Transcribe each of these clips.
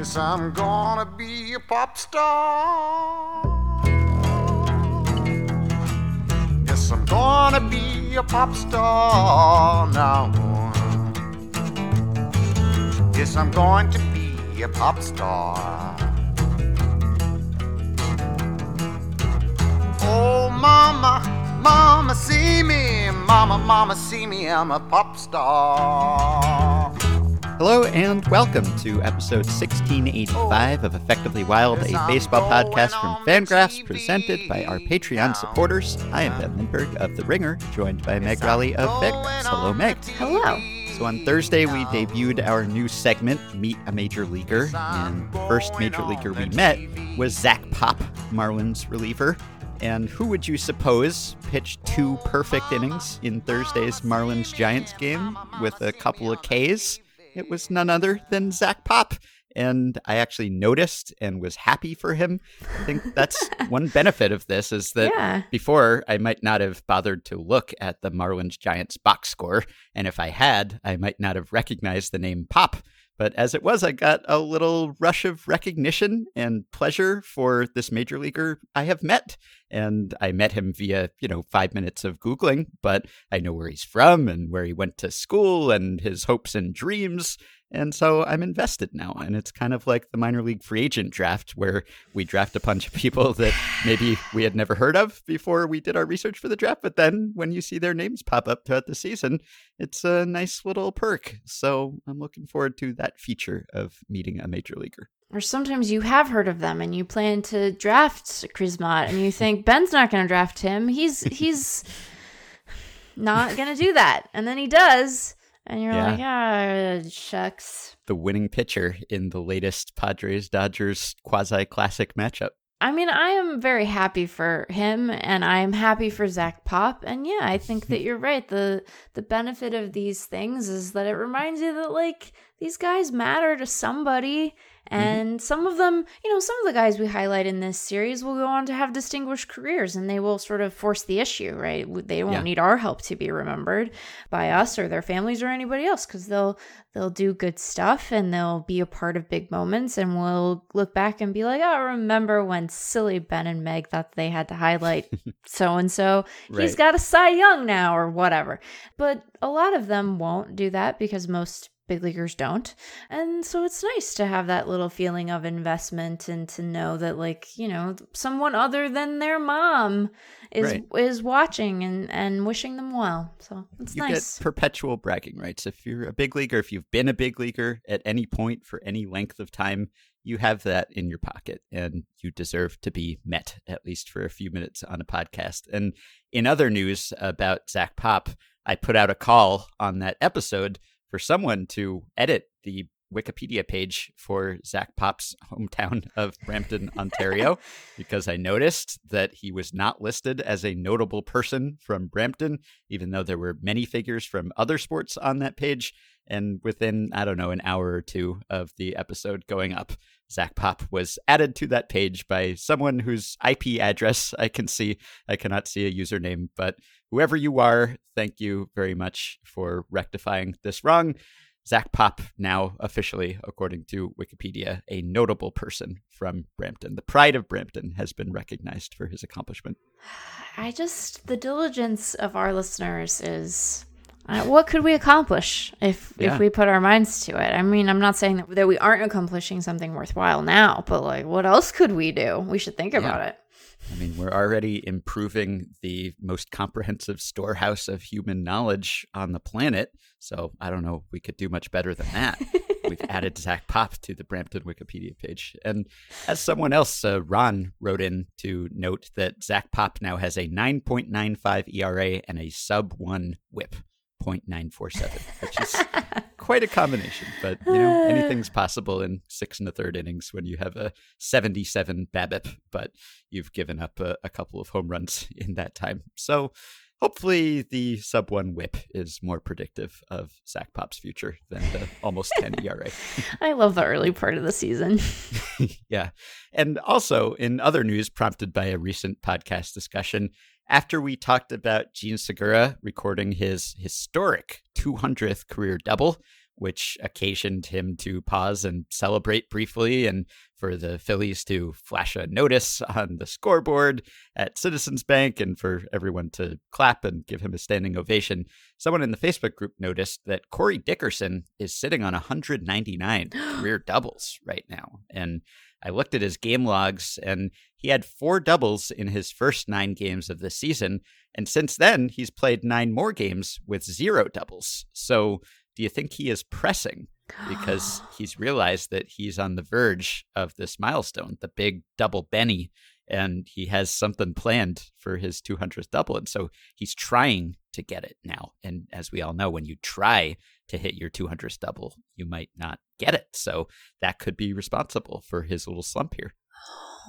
Yes, I'm gonna be a pop star. Yes, I'm gonna be a pop star now. Yes, I'm going to be a pop star. Oh, mama, mama, see me. Mama, mama, see me. I'm a pop star. Hello and welcome to episode 1685 of Effectively Wild, a baseball podcast from Fangraphs presented by our Patreon supporters. I am Ben Lindbergh of The Ringer, joined by Meg Rowley of VIX. Hello, Meg. Hello. So on Thursday, we debuted our new segment, Meet a Major Leaguer. And the first major leaguer we met was Zach Pop, Marlins reliever. And who would you suppose pitched two perfect innings in Thursday's Marlins Giants game with a couple of Ks? It was none other than Zach Pop. And I actually noticed and was happy for him. I think that's one benefit of this is that Yeah. before I might not have bothered to look at the Marlins Giants box score. And if I had, I might not have recognized the name Pop. But as it was, I got a little rush of recognition and pleasure for this major leaguer I have met. And I met him via, you know, five minutes of Googling, but I know where he's from and where he went to school and his hopes and dreams. And so I'm invested now. And it's kind of like the minor league free agent draft, where we draft a bunch of people that maybe we had never heard of before we did our research for the draft. But then when you see their names pop up throughout the season, it's a nice little perk. So I'm looking forward to that feature of meeting a major leaguer. Or sometimes you have heard of them and you plan to draft Crismatt and you think Ben's not going to draft him. He's he's not going to do that. And then he does. And you're Yeah. like, ah, shucks. The winning pitcher in the latest Padres Dodgers quasi classic matchup. I mean, I am very happy for him and I'm happy for Zach Pop. And yeah, I think that you're right. The the benefit of these things is that it reminds you that like these guys matter to somebody. Mm-hmm. And some of them, you know, some of the guys we highlight in this series will go on to have distinguished careers and they will sort of force the issue, right? They won't Yeah. need our help to be remembered by us or their families or anybody else because they'll they'll do good stuff and they'll be a part of big moments and we'll look back and be like, oh, remember when silly Ben and Meg thought they had to highlight so and so. He's got a Cy Young now or whatever. But a lot of them won't do that because most big leaguers don't. And so it's nice to have that little feeling of investment and to know that like, you know, someone other than their mom is Right. is watching and and wishing them well. So it's you nice. get perpetual bragging rights. If you're a big leaguer, if you've been a big leaguer at any point for any length of time, you have that in your pocket and you deserve to be met at least for a few minutes on a podcast. And in other news about Zach Pop, I put out a call on that episode for someone to edit the Wikipedia page for Zach Pop's hometown of Brampton, Ontario, because I noticed that he was not listed as a notable person from Brampton, even though there were many figures from other sports on that page. And within, I don't know, an hour or two of the episode going up, Zach Pop was added to that page by someone whose IP address I can see. I cannot see a username, but whoever you are, thank you very much for rectifying this wrong. Zach Pop, now officially, according to Wikipedia, a notable person from Brampton. The pride of Brampton has been recognized for his accomplishment. I just the diligence of our listeners is uh, what could we accomplish if Yeah. if we put our minds to it? I mean, I'm not saying that, that we aren't accomplishing something worthwhile now, but like, what else could we do? We should think about it. I mean, we're already improving the most comprehensive storehouse of human knowledge on the planet. So I don't know, if we could do much better than that. We've added Zach Pop to the Brampton Wikipedia page. And as someone else, uh, Ron, wrote in to note that Zach Pop now has a 9.95 ERA and a sub one whip. 0.947, which is quite a combination. But, you know, anything's possible in six and a third innings when you have a 77 BABIP, but you've given up a, a couple of home runs in that time. So hopefully the sub one whip is more predictive of Zach Pop's future than the almost 10 ERA. I love the early part of the season. yeah. And also, in other news prompted by a recent podcast discussion, after we talked about Jean Segura recording his historic 200th career double, which occasioned him to pause and celebrate briefly and for the Phillies to flash a notice on the scoreboard at Citizens Bank and for everyone to clap and give him a standing ovation. Someone in the Facebook group noticed that Corey Dickerson is sitting on 199 career doubles right now. And I looked at his game logs and he had four doubles in his first nine games of the season. And since then, he's played nine more games with zero doubles. So do you think he is pressing? Because he's realized that he's on the verge of this milestone, the big double Benny, and he has something planned for his 200th double. And so he's trying to get it now. And as we all know, when you try to hit your 200th double, you might not get it. So that could be responsible for his little slump here.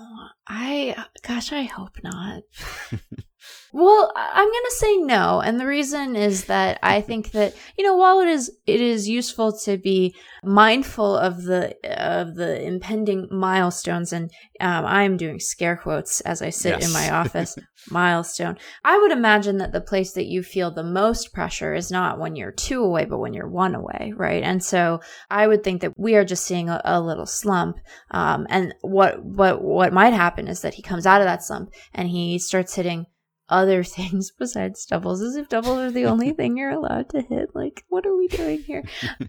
I, gosh, I hope not. well, I'm going to say no. And the reason is that I think that, you know, while it is, it is useful to be mindful of the, of the impending milestones. And um, I'm doing scare quotes as I sit yes. in my office milestone. I would imagine that the place that you feel the most pressure is not when you're two away, but when you're one away. Right. And so I would think that we are just seeing a, a little slump. Um, and what, what, what might happen is that he comes out of that slump and he starts hitting other things besides doubles as if doubles are the only thing you're allowed to hit. Like what are we doing here?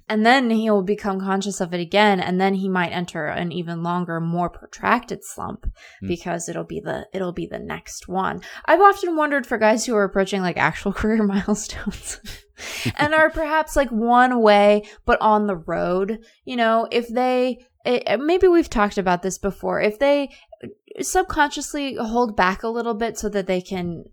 And then he'll become conscious of it again and then he might enter an even longer more protracted slump mm. because it'll be the it'll be the next one. I've often wondered for guys who are approaching like actual career milestones and are perhaps like one away but on the road you know if they it, maybe we've talked about this before. If they eh, subconsciously hold back a little bit so that they can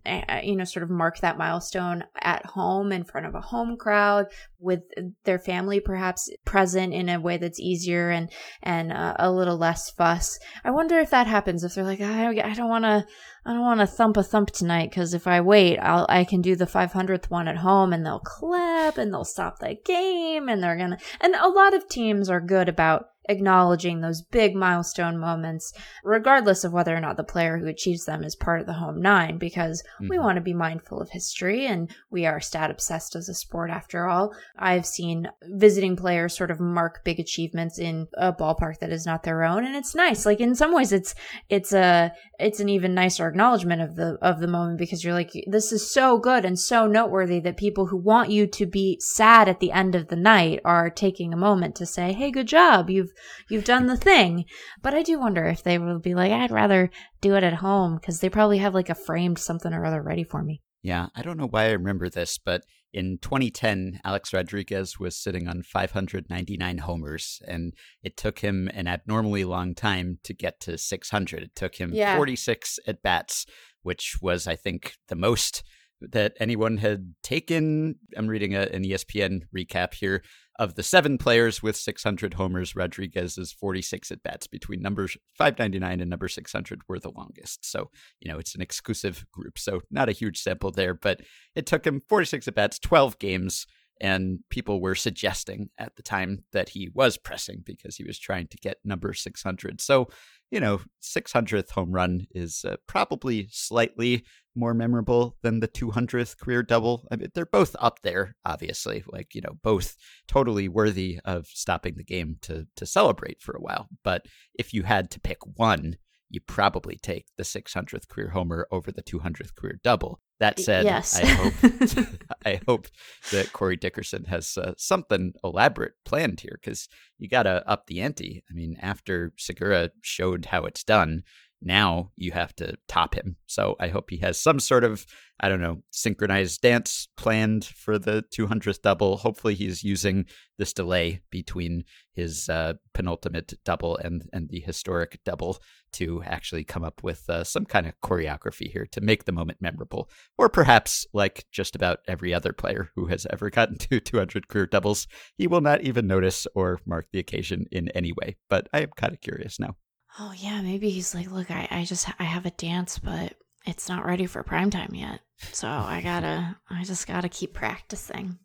you know sort of mark that milestone at home in front of a home crowd with their family perhaps present in a way that's easier and and uh, a little less fuss. I wonder if that happens. If they're like i, I don't want to i don't want to thump a thump tonight because if i wait I'll, i can do the 500th one at home and they'll clap and they'll stop the game and they're gonna and a lot of teams are good about acknowledging those big milestone moments, regardless of whether or not the player who achieves them is part of the home nine, because mm-hmm. we want to be mindful of history and we are stat obsessed as a sport after all. I've seen visiting players sort of mark big achievements in a ballpark that is not their own, and it's nice. Like in some ways, it's it's a it's an even nicer acknowledgement of the of the moment because you're like, this is so good and so noteworthy that people who want you to be sad at the end of the night are taking a moment to say, hey, good job, you've you've done the thing. But I do wonder if they will be like, I'd rather do it at home because they probably have like a framed something or other ready for me. Yeah, I don't know why I remember this, but in 2010, Alex Rodriguez was sitting on 599 homers, and it took him an abnormally long time to get to 600. It took him yeah. 46 at bats, which was, I think, the most that anyone had taken. I'm reading a, an ESPN recap here of the seven players with 600 homers, Rodriguez's 46 at bats between numbers 599 and number 600 were the longest. So, you know, it's an exclusive group. So, not a huge sample there, but it took him 46 at bats, 12 games. And people were suggesting at the time that he was pressing because he was trying to get number 600. So, you know, 600th home run is uh, probably slightly more memorable than the 200th career double. I mean, they're both up there, obviously, like, you know, both totally worthy of stopping the game to, to celebrate for a while. But if you had to pick one, you probably take the 600th career homer over the 200th career double. That said, yes. I hope I hope that Corey Dickerson has uh, something elaborate planned here because you got to up the ante. I mean, after Segura showed how it's done, now you have to top him. So I hope he has some sort of, I don't know, synchronized dance planned for the 200th double. Hopefully he's using this delay between his uh, penultimate double and, and the historic double to actually come up with uh, some kind of choreography here to make the moment memorable. Or perhaps, like just about every other player who has ever gotten to 200 career doubles, he will not even notice or mark the occasion in any way. But I am kind of curious now. Oh yeah, maybe he's like, look, I, I just I have a dance, but it's not ready for prime time yet. So I gotta I just gotta keep practicing.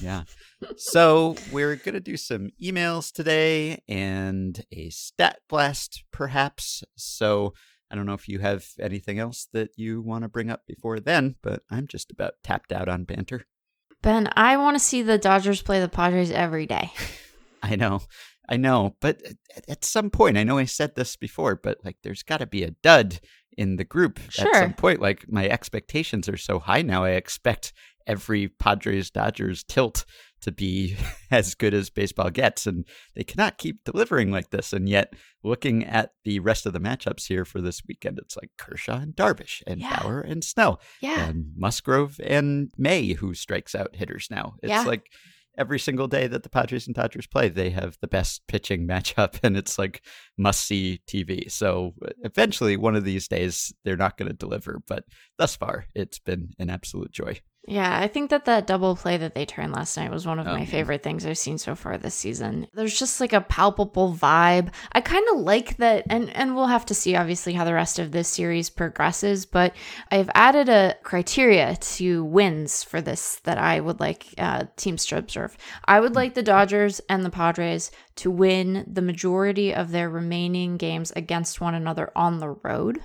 Yeah. So we're gonna do some emails today and a stat blast, perhaps. So I don't know if you have anything else that you want to bring up before then, but I'm just about tapped out on banter. Ben, I want to see the Dodgers play the Padres every day. I know. I know, but uh, at some point, I know I said this before, but like there's got to be a dud in the group sure. at some point. Like my expectations are so high now, I expect every Padres Dodgers tilt to be as good as baseball gets. And they cannot keep delivering like this. And yet, looking at the rest of the matchups here for this weekend, it's like Kershaw and Darvish and Yeah. Bauer and Snell Yeah. and Musgrove and May, who strikes out hitters now. It's Yeah. like every single day that the Padres and Dodgers play, they have the best pitching matchup, and it's like must see TV. So uh, eventually, one of these days, they're not going to deliver. But thus far, it's been an absolute joy. Yeah, I think that that double play that they turned last night was one of Oh, my man. favorite things I've seen so far this season. There's just like a palpable vibe. I kind of like that, and and we'll have to see obviously how the rest of this series progresses. But I've added a criteria to wins for this that I would like uh, teams to observe. I would like the Dodgers and the Padres to win the majority of their remaining games against one another on the road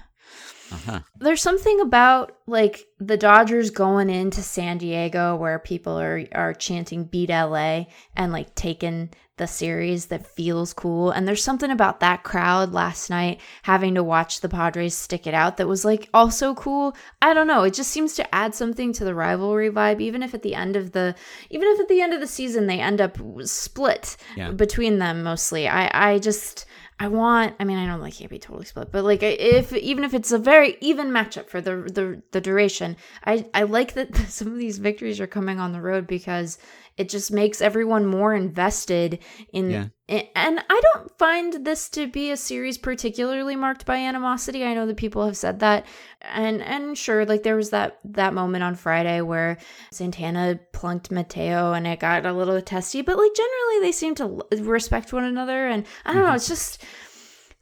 Uh-huh. there's something about like the Dodgers going into San Diego where people are are chanting beat LA and like taking the series that feels cool and there's something about that crowd last night having to watch the Padres stick it out that was like also cool. I don't know, it just seems to add something to the rivalry vibe even if at the end of the even if at the end of the season they end up split Yeah. between them mostly. I I just I want. I mean, I know they can't be totally split, but like, if even if it's a very even matchup for the the, the duration, I I like that some of these victories are coming on the road because it just makes everyone more invested in. Yeah. and I don't find this to be a series particularly marked by animosity. I know that people have said that, and and sure, like there was that that moment on Friday where Santana plunked Mateo and it got a little testy, but like generally they seem to respect one another. And I don't know, mm-hmm. it's just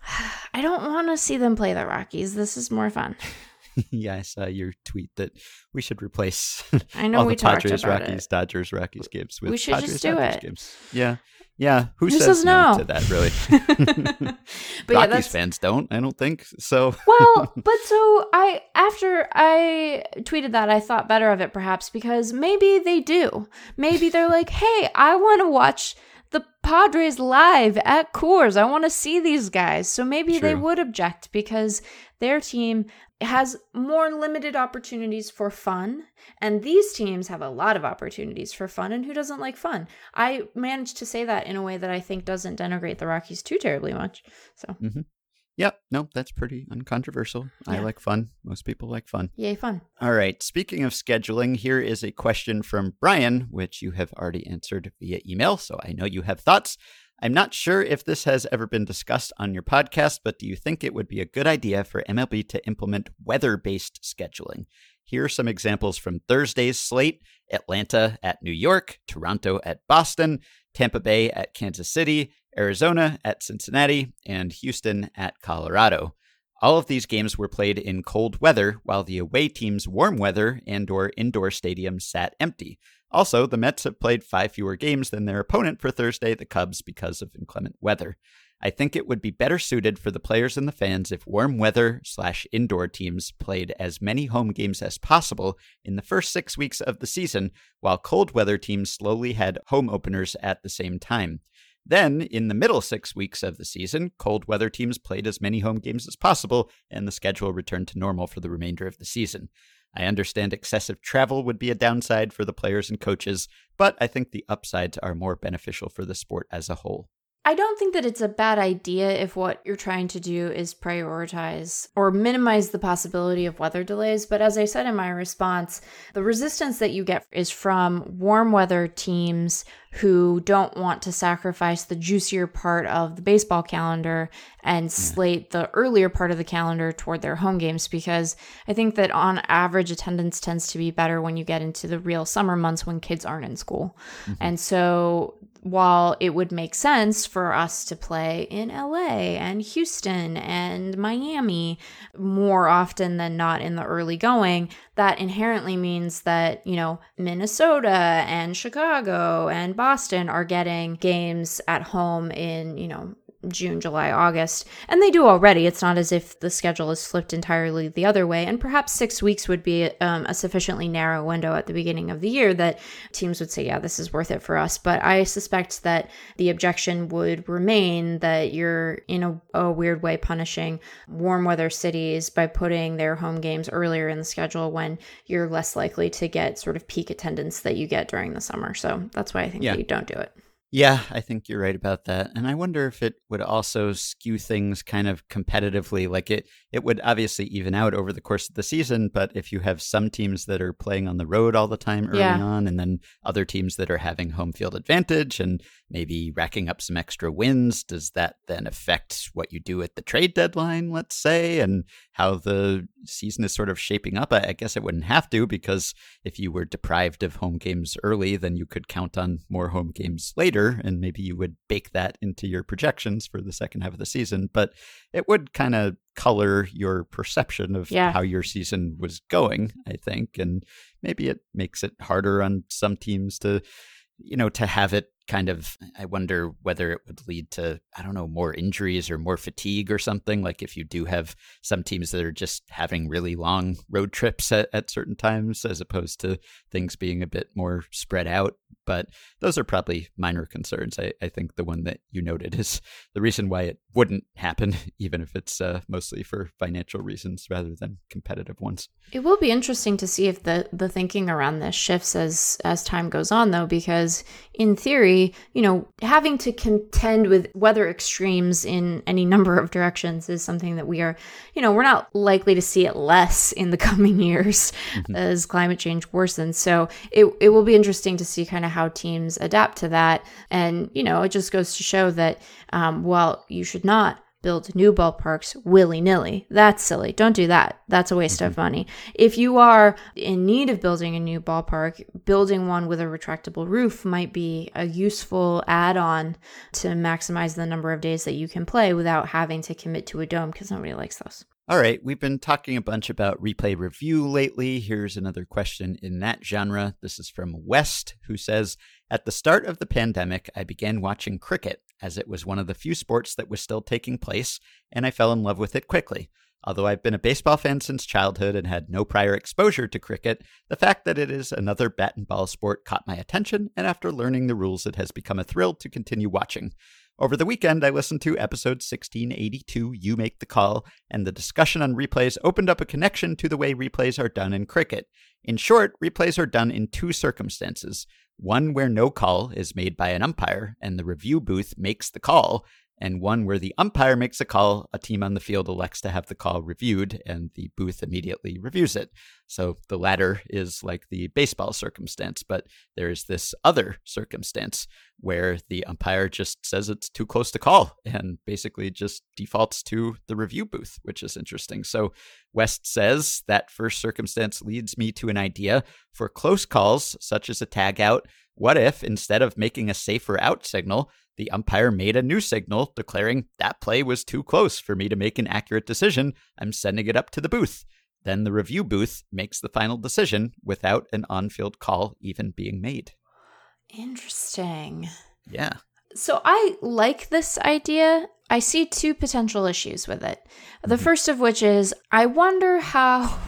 I don't want to see them play the Rockies. This is more fun. yeah, I saw your tweet that we should replace I know all we the talked Padres, about Rockies, it. Dodgers, Rockies games with We should Padres, just do Dodgers it. games. Yeah, yeah. Who, Who says, says no? no? to that? Really, but yeah, Rockies that's fans don't. I don't think so. well, but so I after I tweeted that, I thought better of it perhaps because maybe they do. Maybe they're like, "Hey, I want to watch the Padres live at Coors. I want to see these guys." So maybe they would object because their team has more limited opportunities for fun and these teams have a lot of opportunities for fun and who doesn't like fun i managed to say that in a way that i think doesn't denigrate the rockies too terribly much so mm-hmm. Yep. No, that's pretty uncontroversial. I like fun. Most people like fun. yay fun All right. Speaking of scheduling, here is a question from Brian, which you have already answered via email. So I know you have thoughts. I'm not sure if this has ever been discussed on your podcast, but do you think it would be a good idea for MLB to implement weather based scheduling? Here are some examples from Thursday's slate Atlanta at New York, Toronto at Boston, Tampa Bay at Kansas City, Arizona at Cincinnati, and Houston at Colorado. All of these games were played in cold weather, while the away team's warm weather and or indoor stadiums sat empty. Also, the Mets have played five fewer games than their opponent for Thursday, the Cubs, because of inclement weather. I think it would be better suited for the players and the fans if warm weather slash indoor teams played as many home games as possible in the first six weeks of the season, while cold weather teams slowly had home openers at the same time. Then, in the middle six weeks of the season, cold weather teams played as many home games as possible, and the schedule returned to normal for the remainder of the season. I understand excessive travel would be a downside for the players and coaches, but I think the upsides are more beneficial for the sport as a whole. I don't think that it's a bad idea if what you're trying to do is prioritize or minimize the possibility of weather delays. But as I said in my response, the resistance that you get is from warm weather teams who don't want to sacrifice the juicier part of the baseball calendar and hmm. slate the earlier part of the calendar toward their home games because I think that on average attendance tends to be better when you get into the real summer months when kids aren't in school. Mm-hmm. And so while it would make sense for us to play in LA and Houston and Miami more often than not in the early going, that inherently means that, you know, Minnesota and Chicago and Boston are getting games at home in, you know, June, July, August. And they do already. It's not as if the schedule is flipped entirely the other way. And perhaps six weeks would be um, a sufficiently narrow window at the beginning of the year that teams would say, yeah, this is worth it for us. But I suspect that the objection would remain that you're in a, a weird way punishing warm weather cities by putting their home games earlier in the schedule when you're less likely to get sort of peak attendance that you get during the summer. So that's why I think yeah. you don't do it. Yeah, I think you're right about that. And I wonder if it would also skew things kind of competitively. Like it it would obviously even out over the course of the season, but if you have some teams that are playing on the road all the time early yeah. on and then other teams that are having home field advantage and maybe racking up some extra wins, does that then affect what you do at the trade deadline, let's say, and how the season is sort of shaping up? I, I guess it wouldn't have to because if you were deprived of home games early, then you could count on more home games later and maybe you would bake that into your projections for the second half of the season. But it would kind of color your perception of yeah. how your season was going, I think. And maybe it makes it harder on some teams to, you know, to have it kind of I wonder whether it would lead to I don't know more injuries or more fatigue or something like if you do have some teams that are just having really long road trips at, at certain times as opposed to things being a bit more spread out. But those are probably minor concerns. I, I think the one that you noted is the reason why it wouldn't happen even if it's uh, mostly for financial reasons rather than competitive ones. It will be interesting to see if the the thinking around this shifts as as time goes on though because in theory you know, having to contend with weather extremes in any number of directions is something that we are, you know, we're not likely to see it less in the coming years mm-hmm. as climate change worsens. So it, it will be interesting to see kind of how teams adapt to that. And, you know, it just goes to show that, um, well, you should not build new ballparks willy nilly. That's silly. Don't do that. That's a waste mm-hmm. of money. If you are in need of building a new ballpark, building one with a retractable roof might be a useful add on to maximize the number of days that you can play without having to commit to a dome because nobody likes those. All right, we've been talking a bunch about replay review lately. Here's another question in that genre. This is from West, who says At the start of the pandemic, I began watching cricket as it was one of the few sports that was still taking place, and I fell in love with it quickly. Although I've been a baseball fan since childhood and had no prior exposure to cricket, the fact that it is another bat and ball sport caught my attention, and after learning the rules, it has become a thrill to continue watching. Over the weekend, I listened to episode 1682, You Make the Call, and the discussion on replays opened up a connection to the way replays are done in cricket. In short, replays are done in two circumstances one where no call is made by an umpire and the review booth makes the call, and one where the umpire makes a call, a team on the field elects to have the call reviewed, and the booth immediately reviews it. So the latter is like the baseball circumstance, but there's this other circumstance where the umpire just says it's too close to call and basically just defaults to the review booth, which is interesting. So West says that first circumstance leads me to an idea for close calls, such as a tag out. What if, instead of making a safer out signal, the umpire made a new signal declaring that play was too close for me to make an accurate decision. I'm sending it up to the booth. Then the review booth makes the final decision without an on field call even being made. Interesting. Yeah. So I like this idea. I see two potential issues with it. The mm-hmm. first of which is I wonder how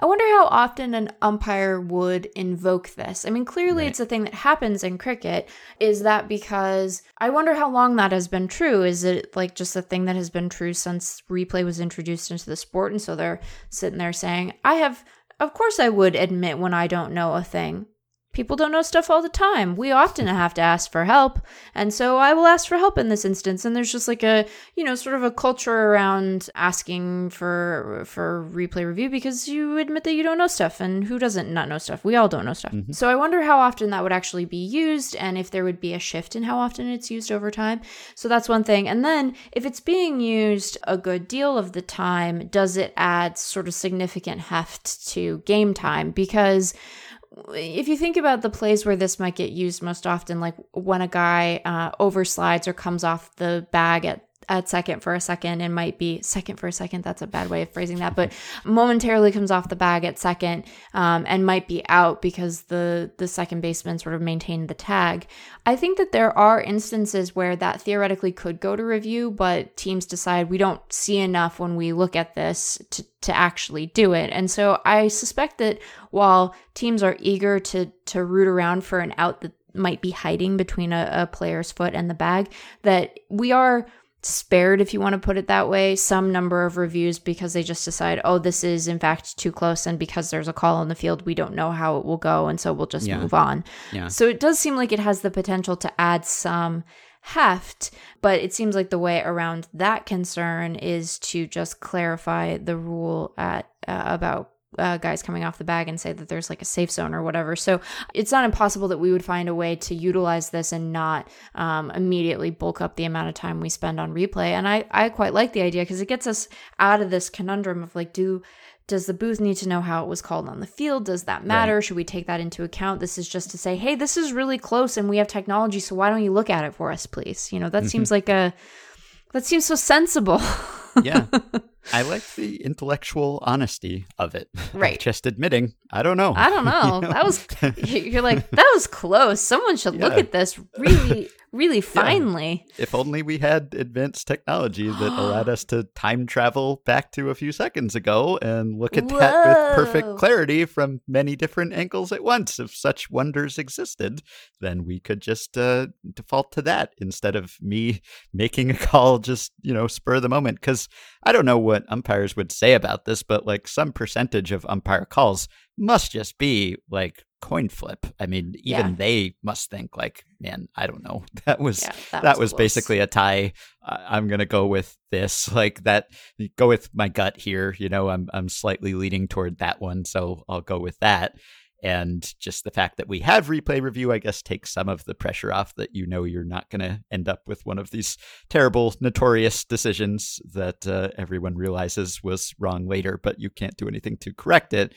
I wonder how often an umpire would invoke this. I mean, clearly right. it's a thing that happens in cricket. Is that because I wonder how long that has been true? Is it like just a thing that has been true since replay was introduced into the sport and so they're sitting there saying, "I have of course I would admit when I don't know a thing." People don't know stuff all the time. We often have to ask for help. And so I will ask for help in this instance. And there's just like a, you know, sort of a culture around asking for for replay review because you admit that you don't know stuff. And who doesn't not know stuff? We all don't know stuff. Mm-hmm. So I wonder how often that would actually be used and if there would be a shift in how often it's used over time. So that's one thing. And then if it's being used a good deal of the time, does it add sort of significant heft to game time? Because if you think about the plays where this might get used most often, like when a guy uh, overslides or comes off the bag at at second for a second and might be second for a second. That's a bad way of phrasing that, but momentarily comes off the bag at second um, and might be out because the the second baseman sort of maintained the tag. I think that there are instances where that theoretically could go to review, but teams decide we don't see enough when we look at this to to actually do it. And so I suspect that while teams are eager to to root around for an out that might be hiding between a, a player's foot and the bag, that we are spared, if you want to put it that way, some number of reviews because they just decide, oh, this is in fact too close. And because there's a call on the field, we don't know how it will go. And so we'll just Yeah. move on. Yeah. So it does seem like it has the potential to add some heft, but it seems like the way around that concern is to just clarify the rule at uh, about uh, guys coming off the bag and say that there's like a safe zone or whatever. So it's not impossible that we would find a way to utilize this and not um, immediately bulk up the amount of time we spend on replay. And I, I quite like the idea because it gets us out of this conundrum of like, do does the booth need to know how it was called on the field? Does that matter? Should we take that into account? This is just to say, hey, this is really close and we have technology, so why don't you look at it for us, please? You know, that seems like a that seems so sensible. yeah. I like the intellectual honesty of it. Right. Just admitting, I don't know. I don't know. You know? That was you're like that was close. Someone should look at this really, really finely. if only we had advanced technology that allowed us to time travel back to a few seconds ago and look at that with perfect clarity from many different angles at once. If such wonders existed, then we could just uh, default to that instead of me making a call just, you know, spur of the moment. Because I don't know what umpires would say about this, but like some percentage of umpire calls must just be like coin flip. I mean, even Yeah. they must think like, man, I don't know. That was Yeah, that, was, close. basically a tie. I- I'm gonna go with this, like that. Go with my gut here. You know, I'm I'm slightly leaning toward that one, so I'll go with that. And just the fact that we have replay review, I guess, takes some of the pressure off that you know you're not going to end up with one of these terrible, notorious decisions that uh, everyone realizes was wrong later, but you can't do anything to correct it.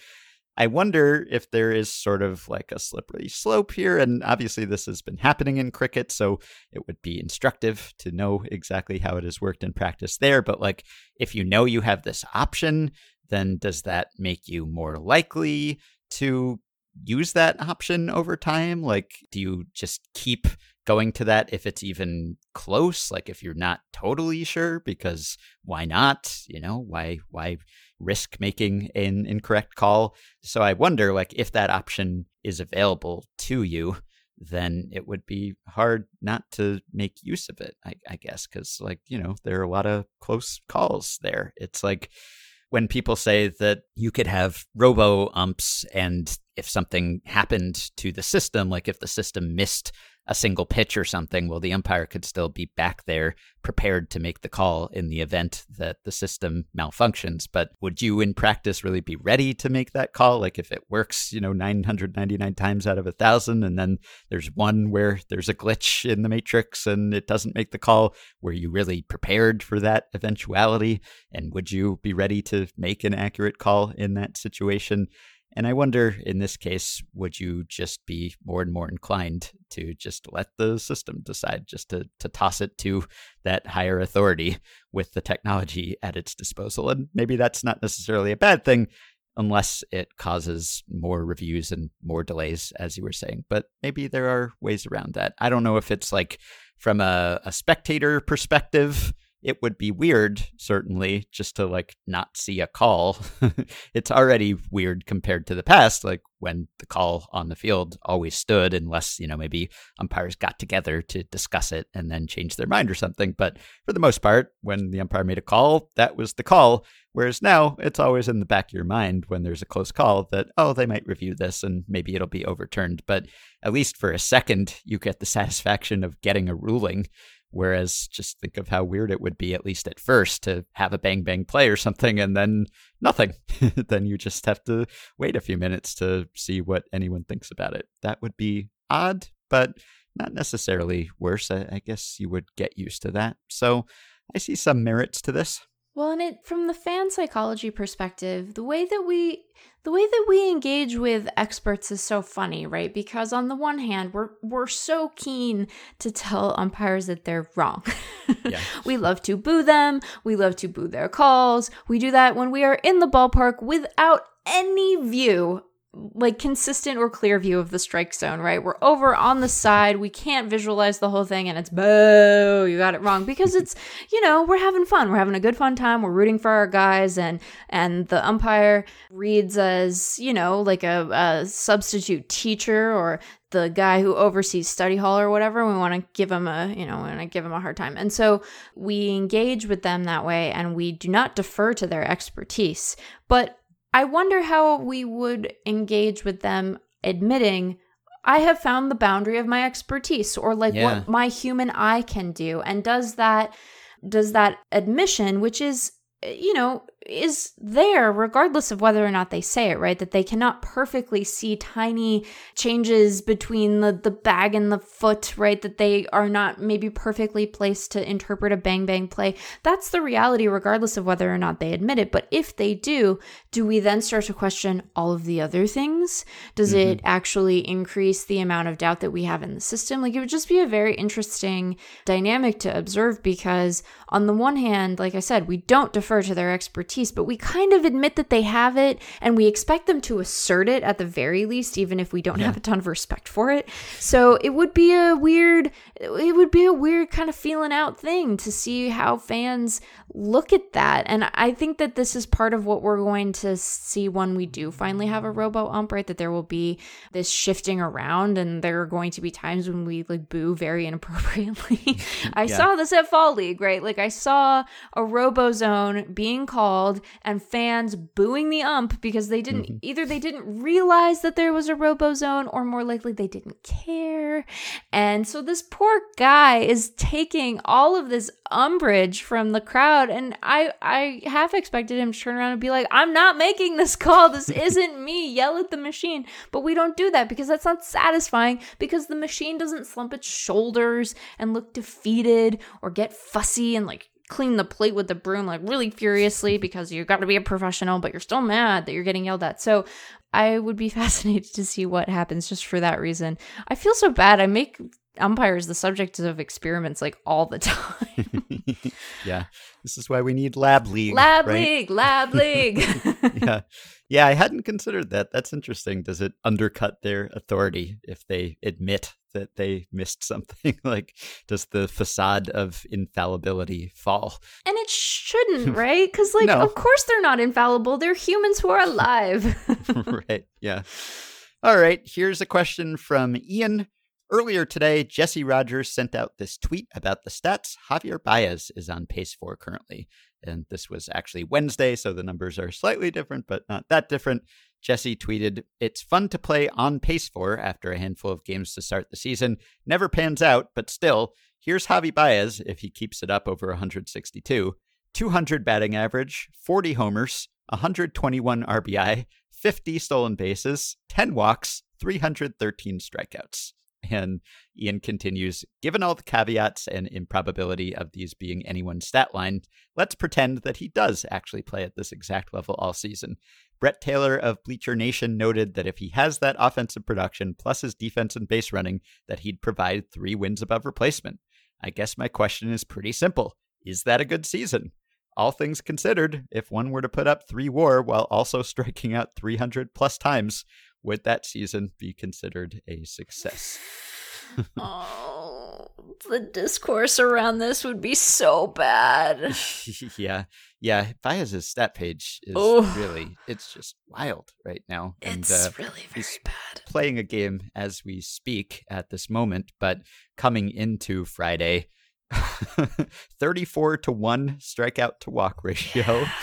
I wonder if there is sort of like a slippery slope here. And obviously, this has been happening in cricket, so it would be instructive to know exactly how it has worked in practice there. But like, if you know you have this option, then does that make you more likely to use that option over time? Like, do you just keep going to that if it's even close? Like, if you're not totally sure, because why not? You know, why, why risk making an incorrect call? So I wonder, like, if that option is available to you, then it would be hard not to make use of it, I, I guess, because, like, you know, there are a lot of close calls there. It's like, when people say that you could have robo umps and if something happened to the system, like if the system missed a single pitch or something, well, the umpire could still be back there prepared to make the call in the event that the system malfunctions. But would you in practice really be ready to make that call? Like if it works, you know, 999 times out of a thousand, and then there's one where there's a glitch in the matrix and it doesn't make the call, were you really prepared for that eventuality? And would you be ready to make an accurate call in that situation? And I wonder in this case, would you just be more and more inclined to just let the system decide, just to, to toss it to that higher authority with the technology at its disposal? And maybe that's not necessarily a bad thing unless it causes more reviews and more delays, as you were saying. But maybe there are ways around that. I don't know if it's like from a, a spectator perspective it would be weird certainly just to like not see a call. It's already weird compared to the past like when the call on the field always stood unless you know maybe umpires got together to discuss it and then change their mind or something. But for the most part when the umpire made a call that was the call. Whereas now it's always in the back of your mind when there's a close call that oh they might review this and maybe it'll be overturned. But at least for a second you get the satisfaction of getting a ruling Whereas just think of how weird it would be, at least at first, to have a bang bang play or something and then nothing. then you just have to wait a few minutes to see what anyone thinks about it. That would be odd, but not necessarily worse. I, I guess you would get used to that. So I see some merits to this. Well, and it from the fan psychology perspective, the way that we the way that we engage with experts is so funny, right? Because on the one hand, we're we're so keen to tell umpires that they're wrong. Yeah. we love to boo them, we love to boo their calls. We do that when we are in the ballpark without any view like consistent or clear view of the strike zone, right? We're over on the side. We can't visualize the whole thing and it's boo, you got it wrong because it's, you know, we're having fun. We're having a good fun time. We're rooting for our guys and and the umpire reads as, you know, like a, a substitute teacher or the guy who oversees study hall or whatever we want to give him a you know want to give him a hard time and so we engage with them that way and we do not defer to their expertise but I wonder how we would engage with them admitting, I have found the boundary of my expertise or like yeah. what my human eye can do. And does that does that admission, which is eh, you know, is there regardless of whether or not they say it, right? That they cannot perfectly see tiny changes between the, the bag and the foot, right? That they are not maybe perfectly placed to interpret a bang bang play. That's the reality, regardless of whether or not they admit it. But if they do, do we then start to question all of the other things? Does mm-hmm. it actually increase the amount of doubt that we have in the system? Like it would just be a very interesting dynamic to observe because, on the one hand, like I said, we don't defer to their expertise expertise, but we kind of admit that they have it and we expect them to assert it at the very least, even if we don't yeah. have a ton of respect for it. So it would be a weird, it would be a weird kind of feeling out thing to see how fans look at that. And I think that this is part of what we're going to see when we do finally have a robo ump, right? That there will be this shifting around and there are going to be times when we like boo very inappropriately. I yeah. saw this at Fall League, right? Like I saw a robo zone being called and fans booing the ump because they didn't mm-hmm. either they didn't realize that there was a robo zone or more likely they didn't care. And so this poor guy is taking all of this umbrage from the crowd and I I half expected him to turn around and be like, "I'm not making this call. This isn't me." Yell at the machine. But we don't do that because that's not satisfying because the machine doesn't slump its shoulders and look defeated or get fussy and like clean the plate with the broom like really furiously because you've got to be a professional but you're still mad that you're getting yelled at. So I would be fascinated to see what happens just for that reason. I feel so bad. I make umpires the subject of experiments like all the time. yeah. This is why we need lab league. Lab right? league, lab league. yeah. Yeah, I hadn't considered that. That's interesting. Does it undercut their authority if they admit that they missed something? like does the facade of infallibility fall? And it shouldn't, right? Cuz like no. of course they're not infallible. They're humans who are alive. right. Yeah. All right, here's a question from Ian Earlier today, Jesse Rogers sent out this tweet about the stats Javier Baez is on pace for currently. And this was actually Wednesday, so the numbers are slightly different, but not that different. Jesse tweeted, It's fun to play on pace for after a handful of games to start the season. Never pans out, but still, here's Javi Baez if he keeps it up over 162. 200 batting average, 40 homers, 121 RBI, 50 stolen bases, 10 walks, 313 strikeouts. And Ian continues Given all the caveats and improbability of these being anyone's stat line, let's pretend that he does actually play at this exact level all season. Brett Taylor of Bleacher Nation noted that if he has that offensive production plus his defense and base running, that he'd provide three wins above replacement. I guess my question is pretty simple Is that a good season? All things considered, if one were to put up three war while also striking out 300 plus times, would that season be considered a success? oh, the discourse around this would be so bad. yeah. Yeah. Baez's stat page is oh. really, it's just wild right now. It's and, uh, really very bad. Playing a game as we speak at this moment, but coming into Friday, 34 to 1 strikeout to walk ratio.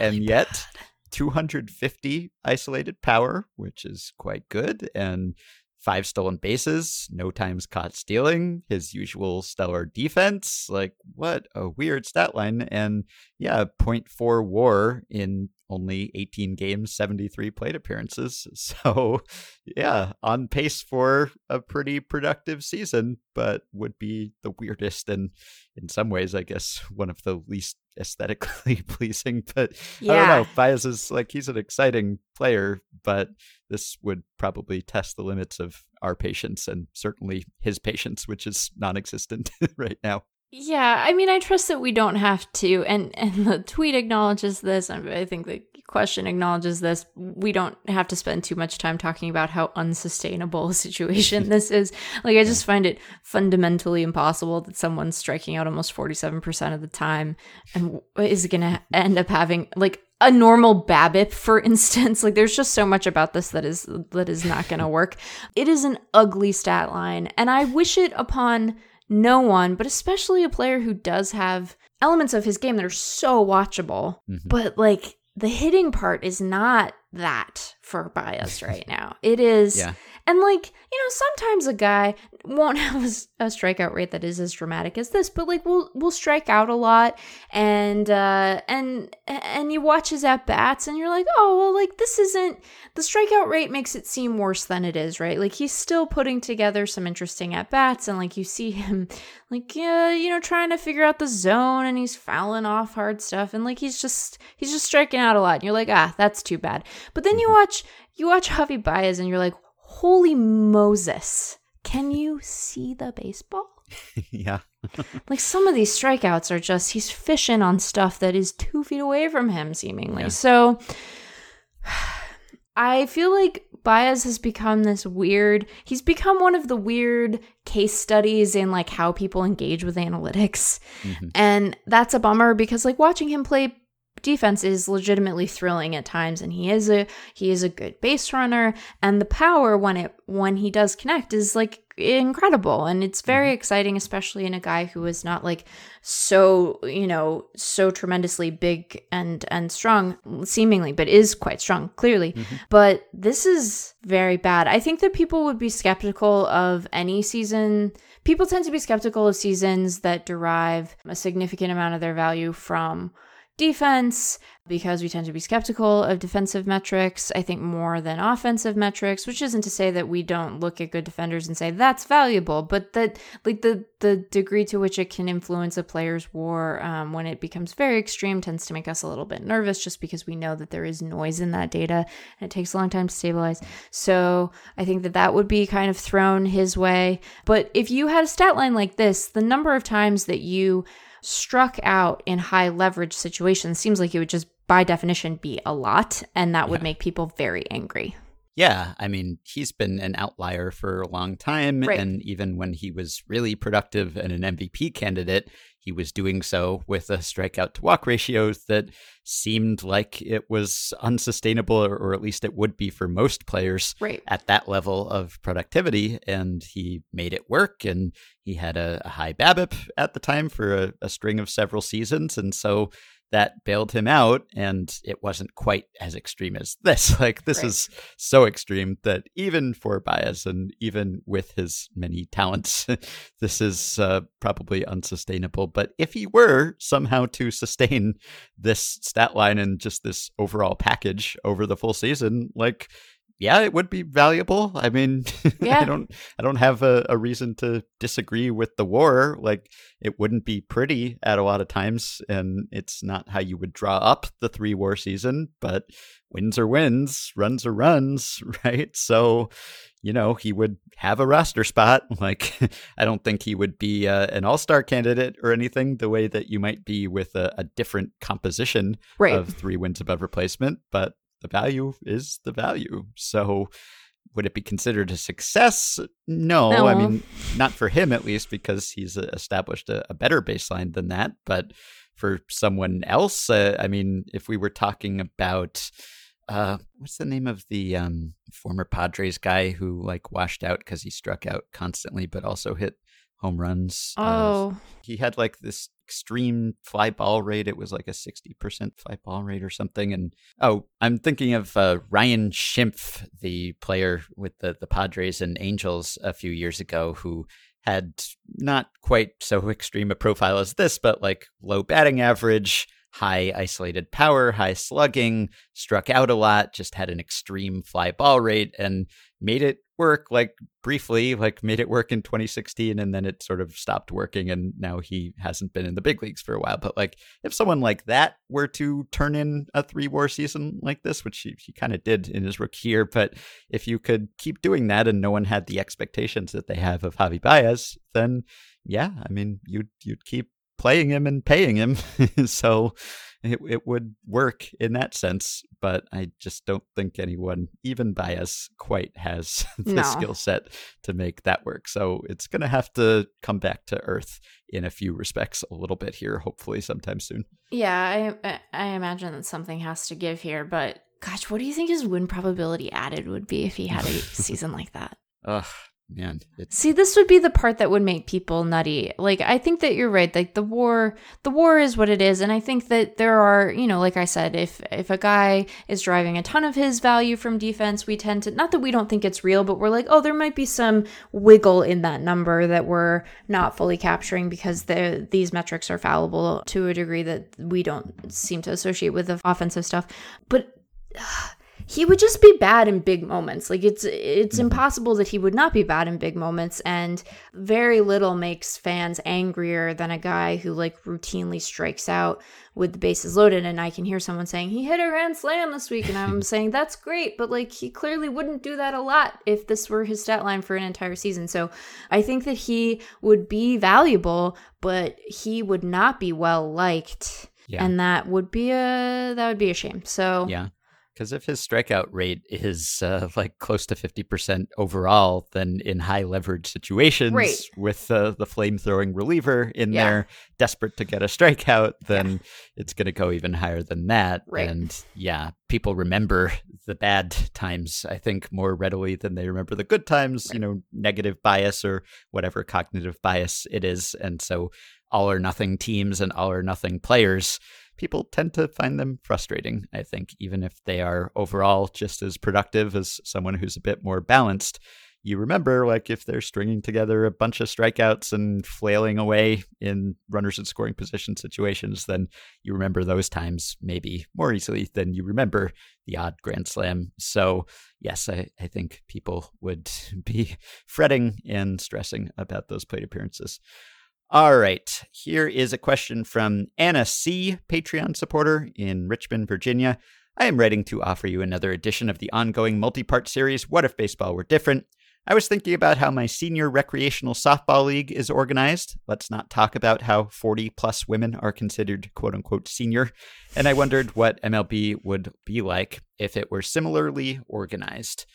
Yeah, really and yet, bad. 250 isolated power, which is quite good, and five stolen bases, no times caught stealing, his usual stellar defense. Like, what a weird stat line. And yeah, 0.4 war in only 18 games, 73 plate appearances. So, yeah, on pace for a pretty productive season, but would be the weirdest and in some ways, I guess, one of the least aesthetically pleasing. But Yeah. I don't know. Baez is like he's an exciting player, but this would probably test the limits of our patience and certainly his patience, which is non-existent right now. Yeah, I mean, I trust that we don't have to, and and the tweet acknowledges this. I think the question acknowledges this. We don't have to spend too much time talking about how unsustainable a situation this is. Like, I just find it fundamentally impossible that someone's striking out almost forty seven percent of the time and is going to end up having like a normal BABIP, for instance. Like, there's just so much about this that is that is not going to work. It is an ugly stat line, and I wish it upon no one, but especially a player who does have elements of his game that are so watchable. Mhm. But like the hitting part is not that for Baez right now. It is, Yeah. And like you know, sometimes a guy won't have a strikeout rate that is as dramatic as this, but like we'll we'll strike out a lot, and uh and and you watch his at bats, and you're like, oh well, like this isn't the strikeout rate makes it seem worse than it is, right? Like he's still putting together some interesting at bats, and like you see him, like yeah, you know, trying to figure out the zone, and he's fouling off hard stuff, and like he's just he's just striking out a lot, and you're like, ah, that's too bad. But then you watch you watch Javi Baez, and you're like, holy Moses, can you see the baseball? yeah. Like some of these strikeouts are just he's fishing on stuff that is two feet away from him, seemingly. Yeah. So I feel like Baez has become this weird. He's become one of the weird case studies in like how people engage with analytics, Mhm. and that's a bummer because like watching him play defense is legitimately thrilling at times and he is a he is a good base runner and the power when it when he does connect is like incredible and it's very mm-hmm. exciting especially in a guy who is not like so you know so tremendously big and and strong seemingly but is quite strong clearly. Mm-hmm. But this is very bad. I think that people would be skeptical of any season people tend to be skeptical of seasons that derive a significant amount of their value from defense because we tend to be skeptical of defensive metrics, I think more than offensive metrics, which isn't to say that we don't look at good defenders and say that's valuable, but that like the the degree to which it can influence a player's war um, when it becomes very extreme tends to make us a little bit nervous just because we know that there is noise in that data and it takes a long time to stabilize. So I think that that would be kind of thrown his way. But if you had a stat line like this, the number of times that you struck out in high leverage situations seems like it would just by definition be a lot and that would Yeah. make people very angry Yeah, I mean, he's been an outlier for a long time. Right. And even when he was really productive and an MVP candidate, he was doing so with a strikeout to walk ratio that seemed like it was unsustainable, or, or at least it would be for most players right at that level of productivity. And he made it work. And he had a, a high BABIP at the time for a, a string of several seasons. And so that bailed him out. And it wasn't quite as extreme as this. Like, this Right. is so extreme that even for Baez and even with his many talents, this is uh, probably unsustainable. But if he were somehow to sustain this stat line and just this overall package over the full season, like, yeah, it would be valuable. I mean, Yeah. I don't, I don't have a, a reason to disagree with the war. Like, it wouldn't be pretty at a lot of times, and it's not how you would draw up the three war season. But wins are wins, runs are runs, right? So, you know, he would have a roster spot. Like, I don't think he would be uh, an all star candidate or anything the way that you might be with a, a different composition right of three wins above replacement, but the value is the value. So would it be considered a success? No, I mean, not for him at least, because he's uh, established a, a better baseline than that. But for someone else, uh, I mean, if we were talking about. Uh, what's the name of the um, former Padres guy who like washed out because he struck out constantly, but also hit home runs? Uh, oh he had like this extreme fly ball rate. It was like a 60% fly ball rate or something. And oh, I'm thinking of uh, Ryan Schimpf, the player with the, the Padres and Angels a few years ago, who had not quite so extreme a profile as this, but like low batting average, high isolated power, high slugging, struck out a lot, just had an extreme fly ball rate, and made it work like briefly, like made it work in 2016 and then it sort of stopped working and now he hasn't been in the big leagues for a while. But like if someone like that were to turn in a three war season like this, which he, he kind of did in his rookie year, but if you could keep doing that and no one had the expectations that they have of Javi Baez, then yeah, I mean you'd you'd keep playing him and paying him. so it, it would work in that sense, but I just don't think anyone, even Baez, quite has the No. skill set to make that work. So it's going to have to come back to earth in a few respects a little bit here, hopefully sometime soon. Yeah, I I- I imagine that something has to give here, but gosh, what do you think his win probability added would be if he had a season like that? Ugh, man, it's See, this would be the part that would make people nutty. Like, I think that you're right. Like the war, the war is what it is, and I think that there are, you know, like I said, if if a guy is driving a ton of his value from defense, we tend to not that we don't think it's real, but we're like, oh, there might be some wiggle in that number that we're not fully capturing because the these metrics are fallible to a degree that we don't seem to associate with the offensive stuff. But he would just be bad in big moments. Like it's it's Mhm. impossible that he would not be bad in big moments and very little makes fans angrier than a guy who like routinely strikes out with the bases loaded and I can hear someone saying he hit a grand slam this week and I'm saying that's great but like he clearly wouldn't do that a lot if this were his stat line for an entire season. So I think that he would be valuable but he would not be well liked yeah. and that would be a that would be a shame. So Yeah. Because if his strikeout rate is uh, like close to 50% overall, then in high leverage situations Right. with uh, the flame throwing reliever in Yeah. there, desperate to get a strikeout, then it's going to go even higher than that. Right. And yeah, people remember the bad times, I think, more readily than they remember the good times, you know, negative bias or whatever cognitive bias it is. And so all or nothing teams and all or nothing players people tend to find them frustrating, I think, even if they are overall just as productive as someone who's a bit more balanced. You remember, like, if they're stringing together a bunch of strikeouts and flailing away in runners in scoring position situations, then you remember those times maybe more easily than you remember the odd Grand Slam. So, yes, I, I think people would be fretting and stressing about those plate appearances. All right. Here is a question from Anna C., Patreon supporter in Richmond, Virginia. I am writing to offer you another edition of the ongoing multi part series, What If Baseball Were Different? I was thinking about how my senior recreational softball league is organized. Let's not talk about how 40 plus women are considered quote unquote senior. And I wondered what MLB would be like if it were similarly organized.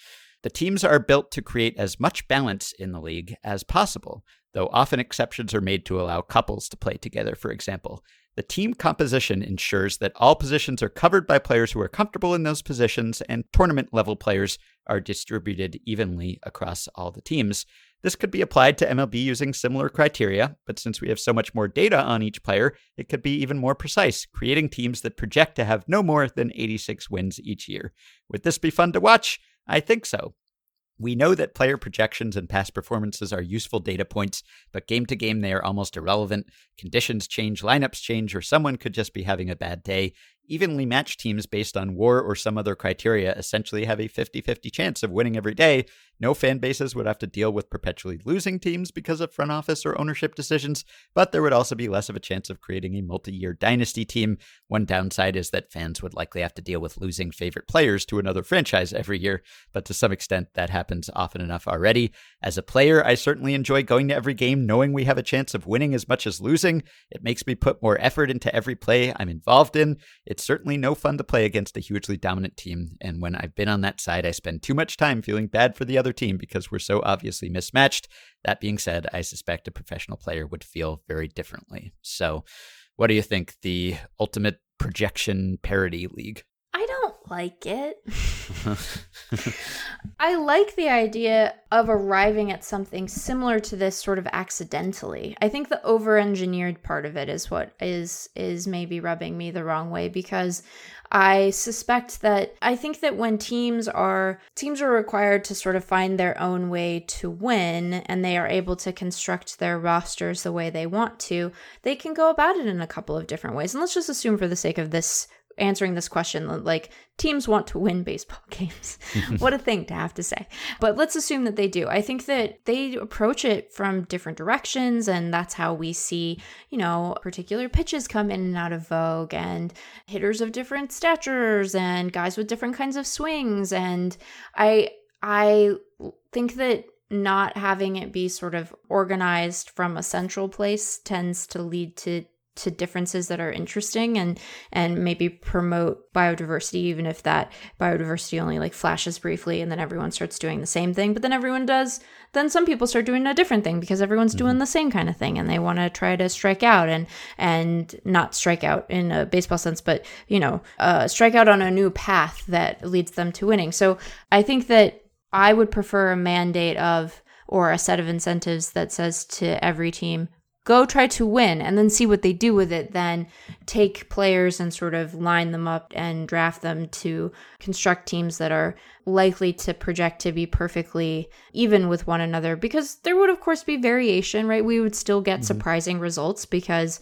The teams are built to create as much balance in the league as possible, though often exceptions are made to allow couples to play together, for example. The team composition ensures that all positions are covered by players who are comfortable in those positions, and tournament level players are distributed evenly across all the teams. This could be applied to MLB using similar criteria, but since we have so much more data on each player, it could be even more precise, creating teams that project to have no more than 86 wins each year. Would this be fun to watch? I think so. We know that player projections and past performances are useful data points, but game to game they are almost irrelevant. Conditions change, lineups change, or someone could just be having a bad day. Evenly matched teams based on war or some other criteria essentially have a 50 50 chance of winning every day. No fan bases would have to deal with perpetually losing teams because of front office or ownership decisions, but there would also be less of a chance of creating a multi year dynasty team. One downside is that fans would likely have to deal with losing favorite players to another franchise every year, but to some extent that happens often enough already. As a player, I certainly enjoy going to every game knowing we have a chance of winning as much as losing. It makes me put more effort into every play I'm involved in. It's certainly no fun to play against a hugely dominant team, and when I've been on that side, I spend too much time feeling bad for the other team because we're so obviously mismatched. That being said, I suspect a professional player would feel very differently. So, what do you think? The ultimate projection parody league? Like it. I like the idea of arriving at something similar to this sort of accidentally. I think the over-engineered part of it is what is is maybe rubbing me the wrong way because I suspect that I think that when teams are teams are required to sort of find their own way to win and they are able to construct their rosters the way they want to, they can go about it in a couple of different ways. And let's just assume for the sake of this answering this question like teams want to win baseball games. What a thing to have to say. But let's assume that they do. I think that they approach it from different directions and that's how we see you know particular pitches come in and out of vogue and hitters of different statures and guys with different kinds of swings. And i i think that not having it be sort of organized from a central place tends to lead to to differences that are interesting and and maybe promote biodiversity even if that biodiversity only like flashes briefly and then everyone starts doing the same thing but then everyone does then some people start doing a different thing because everyone's mm-hmm. doing the same kind of thing and they want to try to strike out and and not strike out in a baseball sense but you know uh, strike out on a new path that leads them to winning so i think that i would prefer a mandate of or a set of incentives that says to every team go try to win and then see what they do with it then take players and sort of line them up and draft them to construct teams that are likely to project to be perfectly even with one another because there would of course be variation right we would still get mm-hmm. surprising results because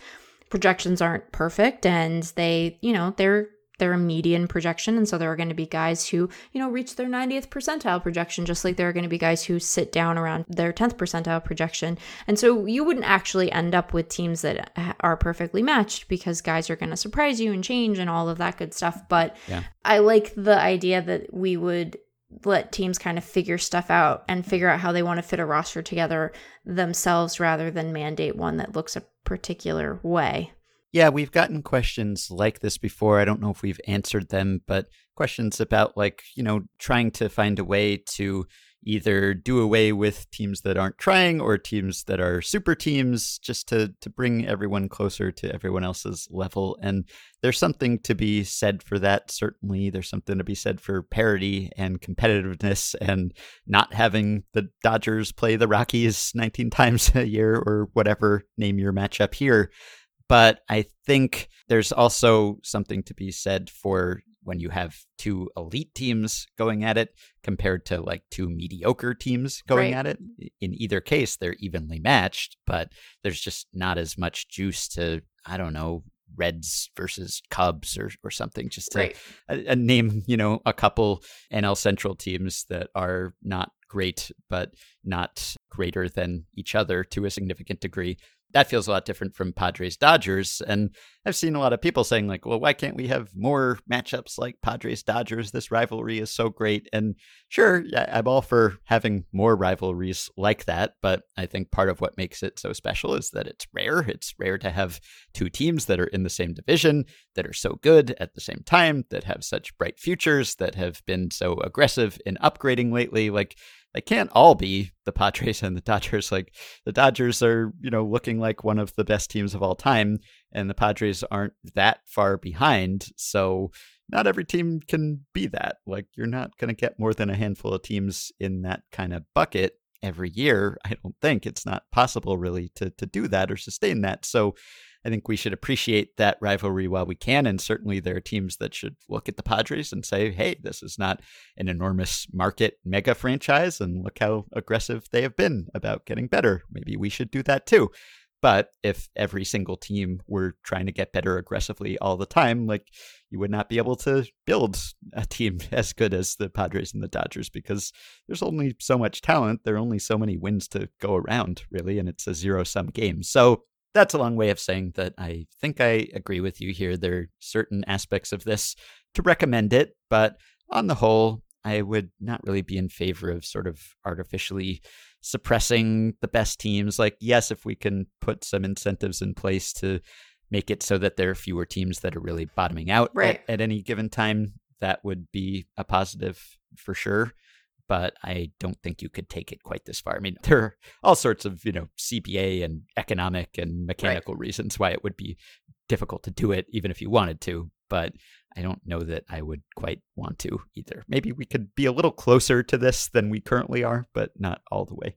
projections aren't perfect and they you know they're they're a median projection. And so there are going to be guys who you know reach their 90th percentile projection just like there are going to be guys who sit down around their 10th percentile projection. And so you wouldn't actually end up with teams that are perfectly matched because guys are going to surprise you and change and all of that good stuff. But yeah. i like the idea that we would let teams kind of figure stuff out and figure out how they want to fit a roster together themselves rather than mandate one that looks a particular way yeah, we've gotten questions like this before. I don't know if we've answered them, but questions about like, you know, trying to find a way to either do away with teams that aren't trying or teams that are super teams just to to bring everyone closer to everyone else's level. And there's something to be said for that certainly. There's something to be said for parity and competitiveness and not having the Dodgers play the Rockies 19 times a year or whatever name your matchup here but I think there's also something to be said for when you have two elite teams going at it compared to like two mediocre teams going right. at it. In either case, they're evenly matched, but there's just not as much juice to, I don't know, Reds versus Cubs or, or something, just to right. a, a name, you know, a couple NL Central teams that are not great, but not greater than each other to a significant degree that feels a lot different from Padres Dodgers. And I've seen a lot of people saying, like, well, why can't we have more matchups like Padres Dodgers? This rivalry is so great. And sure, I'm all for having more rivalries like that. But I think part of what makes it so special is that it's rare. It's rare to have two teams that are in the same division, that are so good at the same time, that have such bright futures, that have been so aggressive in upgrading lately. Like, they can't all be the Padres and the Dodgers. Like the Dodgers are, you know, looking like one of the best teams of all time, and the Padres aren't that far behind. So not every team can be that. Like you're not going to get more than a handful of teams in that kind of bucket every year. I don't think it's not possible really to to do that or sustain that. So I think we should appreciate that rivalry while we can. And certainly there are teams that should look at the Padres and say, hey, this is not an enormous market mega franchise. And look how aggressive they have been about getting better. Maybe we should do that too. But if every single team were trying to get better aggressively all the time, like you would not be able to build a team as good as the Padres and the Dodgers because there's only so much talent. There are only so many wins to go around, really, and it's a zero sum game. So that's a long way of saying that I think I agree with you here. There are certain aspects of this to recommend it, but on the whole, I would not really be in favor of sort of artificially suppressing the best teams. Like, yes, if we can put some incentives in place to make it so that there are fewer teams that are really bottoming out right. at, at any given time, that would be a positive for sure but I don't think you could take it quite this far. I mean, there are all sorts of, you know, CBA and economic and mechanical right. reasons why it would be difficult to do it, even if you wanted to. but I don't know that I would quite want to either. Maybe we could be a little closer to this than we currently are, but not all the way.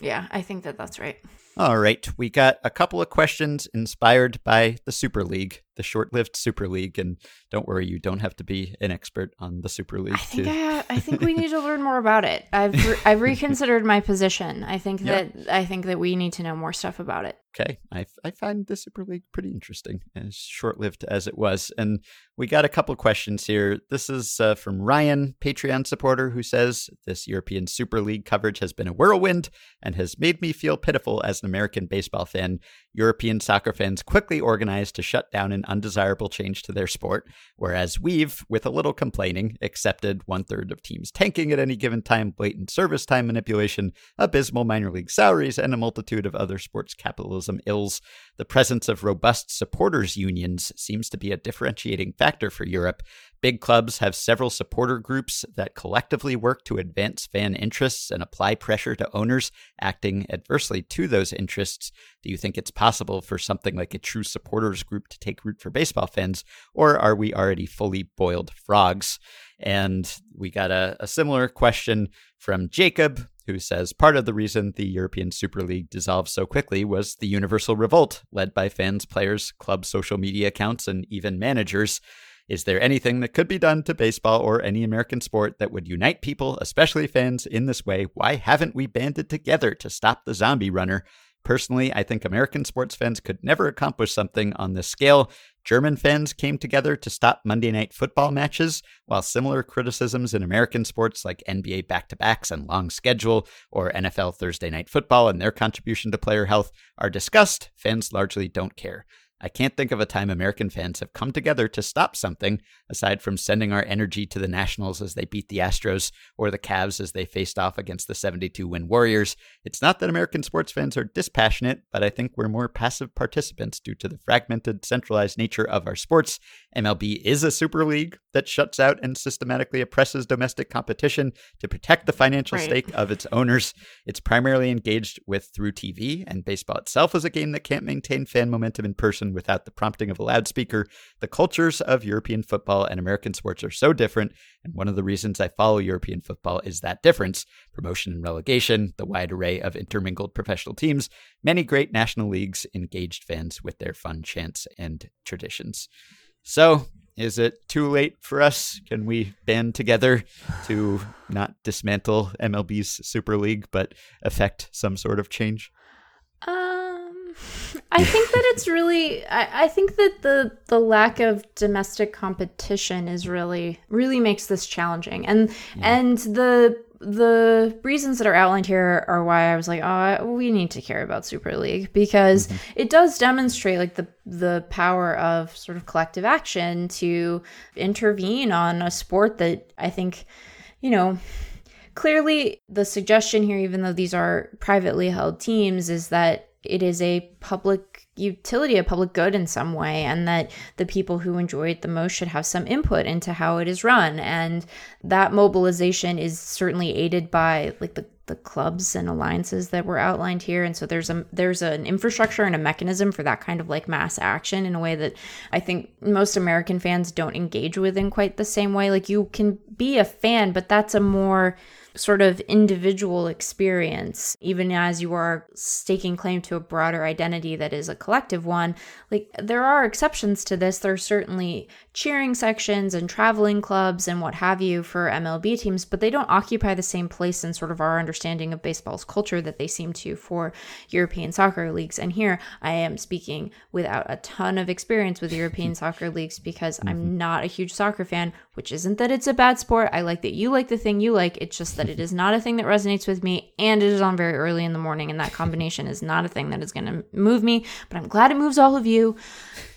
Yeah, I think that that's right. All right, we got a couple of questions inspired by the Super League, the short-lived Super League, and don't worry, you don't have to be an expert on the Super League. I think. I, I, think we need to learn more about it. I've re- I've reconsidered my position. I think that I think that we need to know more stuff about it. Okay, I I find the Super League pretty interesting, as short-lived as it was, and we got a couple questions here. This is uh, from Ryan, Patreon supporter, who says this European Super League coverage has been a whirlwind and has made me feel pitiful as an American baseball fan. European soccer fans quickly organized to shut down an undesirable change to their sport, whereas we've, with a little complaining, accepted one third of teams tanking at any given time, blatant service time manipulation, abysmal minor league salaries, and a multitude of other sports capitalism ills. The presence of robust supporters' unions seems to be a differentiating factor for Europe, Big clubs have several supporter groups that collectively work to advance fan interests and apply pressure to owners acting adversely to those interests. Do you think it's possible for something like a true supporters group to take root for baseball fans, or are we already fully boiled frogs? And we got a, a similar question from Jacob, who says part of the reason the European Super League dissolved so quickly was the universal revolt led by fans, players, club social media accounts, and even managers. Is there anything that could be done to baseball or any American sport that would unite people, especially fans, in this way? Why haven't we banded together to stop the zombie runner? Personally, I think American sports fans could never accomplish something on this scale. German fans came together to stop Monday night football matches, while similar criticisms in American sports like NBA back to backs and long schedule, or NFL Thursday night football and their contribution to player health are discussed, fans largely don't care. I can't think of a time American fans have come together to stop something aside from sending our energy to the Nationals as they beat the Astros or the Cavs as they faced off against the 72 win Warriors. It's not that American sports fans are dispassionate, but I think we're more passive participants due to the fragmented, centralized nature of our sports. MLB is a super league that shuts out and systematically oppresses domestic competition to protect the financial right. stake of its owners. It's primarily engaged with through TV, and baseball itself is a game that can't maintain fan momentum in person person without the prompting of a loudspeaker. The cultures of European football and American sports are so different, and one of the reasons I follow European football is that difference promotion and relegation, the wide array of intermingled professional teams, many great national leagues, engaged fans with their fun chants and traditions. So, is it too late for us? Can we band together to not dismantle MLB's Super League but effect some sort of change? Uh, I think that it's really I, I think that the the lack of domestic competition is really really makes this challenging. And yeah. and the the reasons that are outlined here are why I was like, oh, we need to care about Super League because mm-hmm. it does demonstrate like the the power of sort of collective action to intervene on a sport that I think, you know, clearly the suggestion here, even though these are privately held teams, is that it is a public utility, a public good in some way, and that the people who enjoy it the most should have some input into how it is run. And that mobilization is certainly aided by like the the clubs and alliances that were outlined here and so there's a there's an infrastructure and a mechanism for that kind of like mass action in a way that i think most american fans don't engage with in quite the same way like you can be a fan but that's a more sort of individual experience, even as you are staking claim to a broader identity that is a collective one. Like, there are exceptions to this. There are certainly cheering sections and traveling clubs and what have you for MLB teams, but they don't occupy the same place in sort of our understanding of baseball's culture that they seem to for European soccer leagues. And here I am speaking without a ton of experience with European soccer leagues because I'm mm-hmm. not a huge soccer fan, which isn't that it's a bad sport. I like that you like the thing you like. It's just that it is not a thing that resonates with me and it is on very early in the morning and that combination is not a thing that is going to move me but i'm glad it moves all of you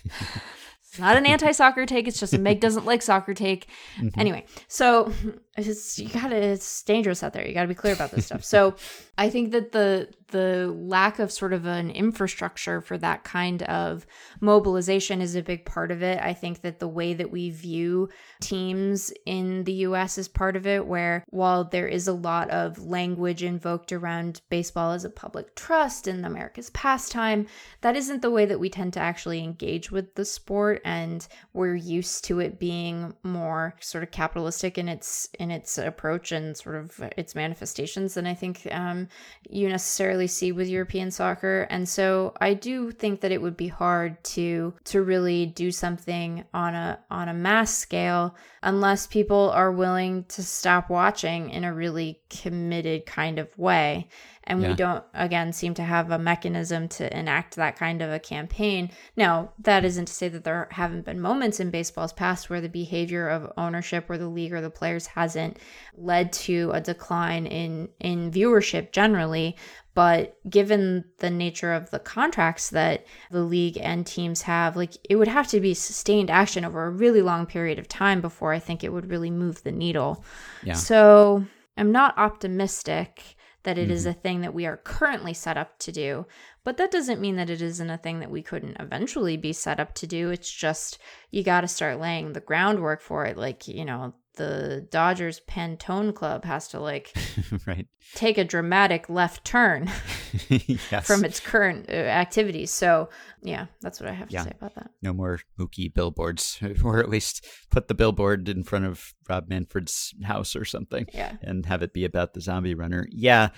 it's not an anti-soccer take it's just a meg doesn't like soccer take mm-hmm. anyway so it's you gotta it's dangerous out there. You gotta be clear about this stuff. So i think that the the lack of sort of an infrastructure for that kind of mobilization is a big part of it. I think that the way that we view teams in the us is part of it where while there is a lot of language invoked around baseball as a public trust and america's pastime that isn't the way that we tend to actually engage with the sport and we're used to it being more sort of capitalistic in its in its approach and sort of its manifestations than I think um, you necessarily see with European soccer. And so I do think that it would be hard to to really do something on a on a mass scale unless people are willing to stop watching in a really committed kind of way and yeah. we don't again seem to have a mechanism to enact that kind of a campaign now that isn't to say that there haven't been moments in baseball's past where the behavior of ownership or the league or the players hasn't led to a decline in in viewership generally but given the nature of the contracts that the league and teams have like it would have to be sustained action over a really long period of time before i think it would really move the needle yeah. so i'm not optimistic that it mm-hmm. is a thing that we are currently set up to do. But that doesn't mean that it isn't a thing that we couldn't eventually be set up to do. It's just you got to start laying the groundwork for it. Like, you know, the Dodgers Pantone Club has to like right. take a dramatic left turn yes. from its current uh, activities. So, yeah, that's what I have yeah. to say about that. No more Mookie billboards, or at least put the billboard in front of Rob Manfred's house or something yeah. and have it be about the zombie runner. Yeah,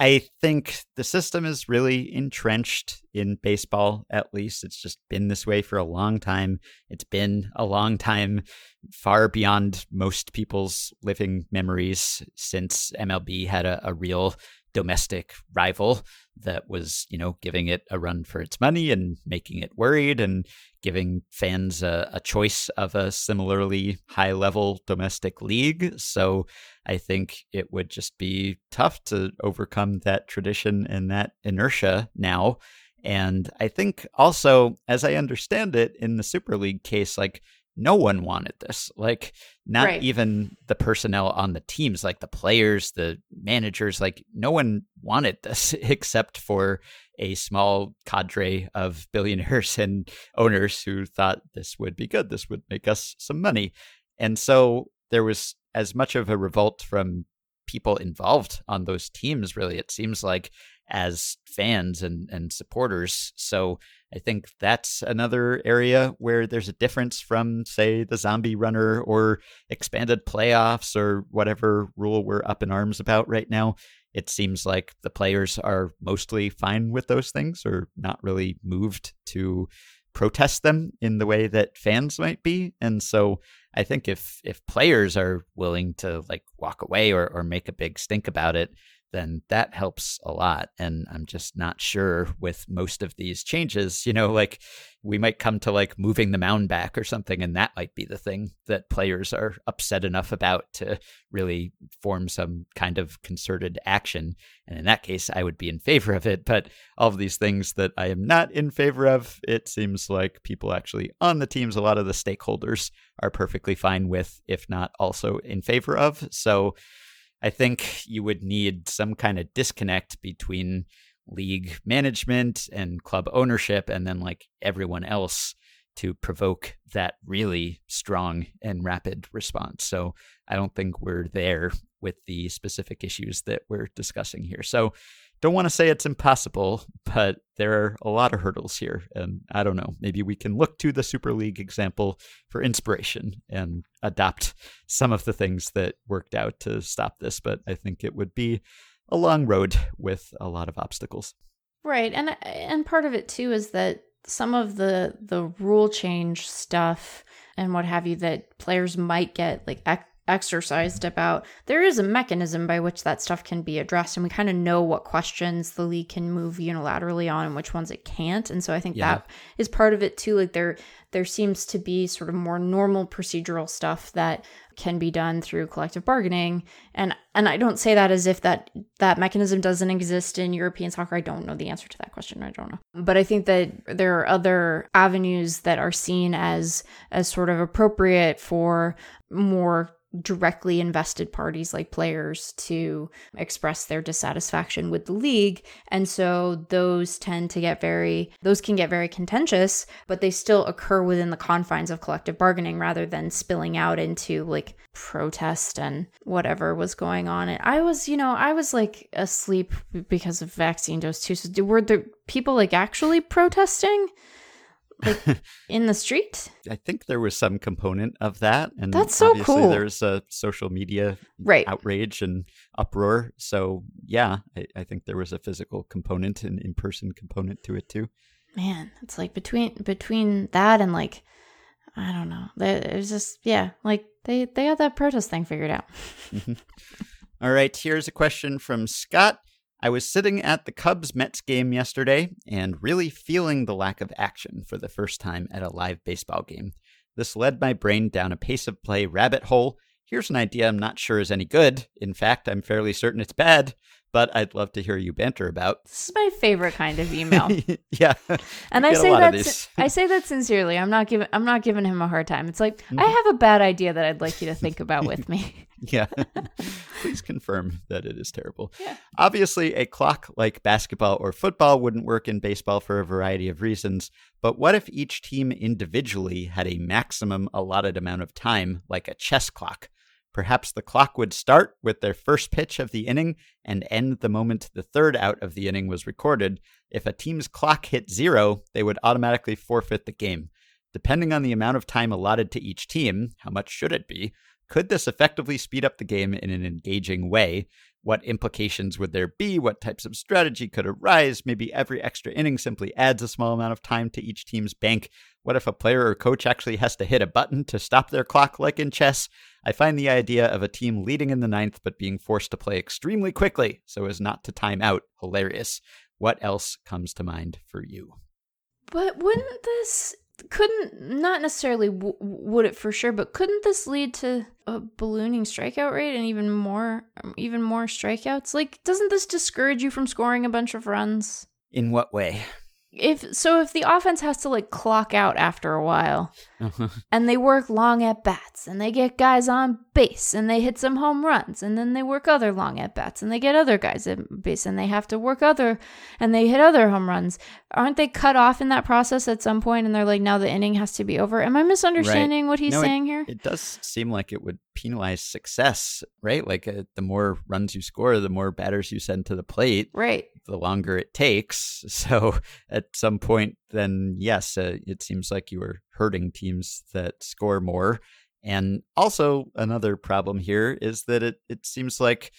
I think the system is really entrenched in baseball, at least. It's just been this way for a long time. It's been a long time, far beyond most people's living memories since MLB had a, a real domestic rival that was, you know, giving it a run for its money and making it worried and giving fans a, a choice of a similarly high level domestic league. So I think it would just be tough to overcome that tradition and that inertia now. And I think also, as I understand it, in the Super League case, like no one wanted this. Like, not right. even the personnel on the teams, like the players, the managers, like, no one wanted this except for a small cadre of billionaires and owners who thought this would be good. This would make us some money. And so there was as much of a revolt from people involved on those teams, really, it seems like, as fans and, and supporters. So I think that's another area where there's a difference from, say, the zombie runner or expanded playoffs or whatever rule we're up in arms about right now. It seems like the players are mostly fine with those things or not really moved to protest them in the way that fans might be. And so I think if if players are willing to like walk away or, or make a big stink about it, then that helps a lot. And I'm just not sure with most of these changes, you know, like we might come to like moving the mound back or something, and that might be the thing that players are upset enough about to really form some kind of concerted action. And in that case, I would be in favor of it. But all of these things that I am not in favor of, it seems like people actually on the teams, a lot of the stakeholders are perfectly fine with, if not also in favor of. So, I think you would need some kind of disconnect between league management and club ownership and then like everyone else to provoke that really strong and rapid response. So I don't think we're there with the specific issues that we're discussing here. So don't want to say it's impossible, but there are a lot of hurdles here. And I don't know, maybe we can look to the Super League example for inspiration and adopt some of the things that worked out to stop this. But I think it would be a long road with a lot of obstacles. Right. And and part of it too is that some of the the rule change stuff and what have you that players might get like exercised about, there is a mechanism by which that stuff can be addressed. And we kind of know what questions the league can move unilaterally on and which ones it can't. And so I think yeah. that is part of it too. Like there there seems to be sort of more normal procedural stuff that can be done through collective bargaining. And and I don't say that as if that that mechanism doesn't exist in European soccer. I don't know the answer to that question. I don't know. But I think that there are other avenues that are seen as as sort of appropriate for more directly invested parties like players to express their dissatisfaction with the league. And so those tend to get very those can get very contentious but they still occur within the confines of collective bargaining rather than spilling out into like protest and whatever was going on. And i was you know i was like asleep because of vaccine dose two so were the people like actually protesting like in the street? I think there was some component of that, and That's so obviously cool. There's a social media Right. outrage and uproar. So yeah, I, I think there was a physical component and in-person component to it too. Man, it's like between between that and like I don't know. It was just yeah, like they they got that protest thing figured out. Mm-hmm. All right, here's a question from Scott. I was sitting at the Cubs Mets game yesterday and really feeling the lack of action for the first time at a live baseball game. This led my brain down a pace of play rabbit hole. Here's an idea I'm not sure is any good. In fact, I'm fairly certain it's bad, but I'd love to hear you banter about. This is my favorite kind of email. yeah. And I say that I say that sincerely. I'm not giving I'm not giving him a hard time. It's like Mm-hmm. I have a bad idea that I'd like you to think about with me. Yeah. Please confirm that it is terrible. Yeah. Obviously, a clock like basketball or football wouldn't work in baseball for a variety of reasons, but what if each team individually had a maximum allotted amount of time, like a chess clock? Perhaps the clock would start with their first pitch of the inning and end the moment the third out of the inning was recorded. If a team's clock hit zero, they would automatically forfeit the game. Depending on the amount of time allotted to each team, how much should it be? Could this effectively speed up the game in an engaging way? What implications would there be? What types of strategy could arise? Maybe every extra inning simply adds a small amount of time to each team's bank. What if a player or coach actually has to hit a button to stop their clock, like in chess? I find the idea of a team leading in the ninth but being forced to play extremely quickly so as not to time out hilarious. What else comes to mind for you? But wouldn't this couldn't not necessarily w- would it for sure, but couldn't this lead to a ballooning strikeout rate and even more um, even more strikeouts? Like doesn't this discourage you from scoring a bunch of runs? In what way? If so if the offense has to like clock out after a while and they work long at bats and they get guys on base and they hit some home runs and then they work other long at bats and they get other guys at base and they have to work other and they hit other home runs aren't they cut off in that process at some point and they're like now the inning has to be over am i misunderstanding what he's No, it- saying here It does seem like it would penalize success, right? Like uh, the more runs you score, the more batters you send to the plate, right the longer it takes. So at some point, then yes, uh, it seems like you are hurting teams that score more. And also, another problem here is that it, it seems like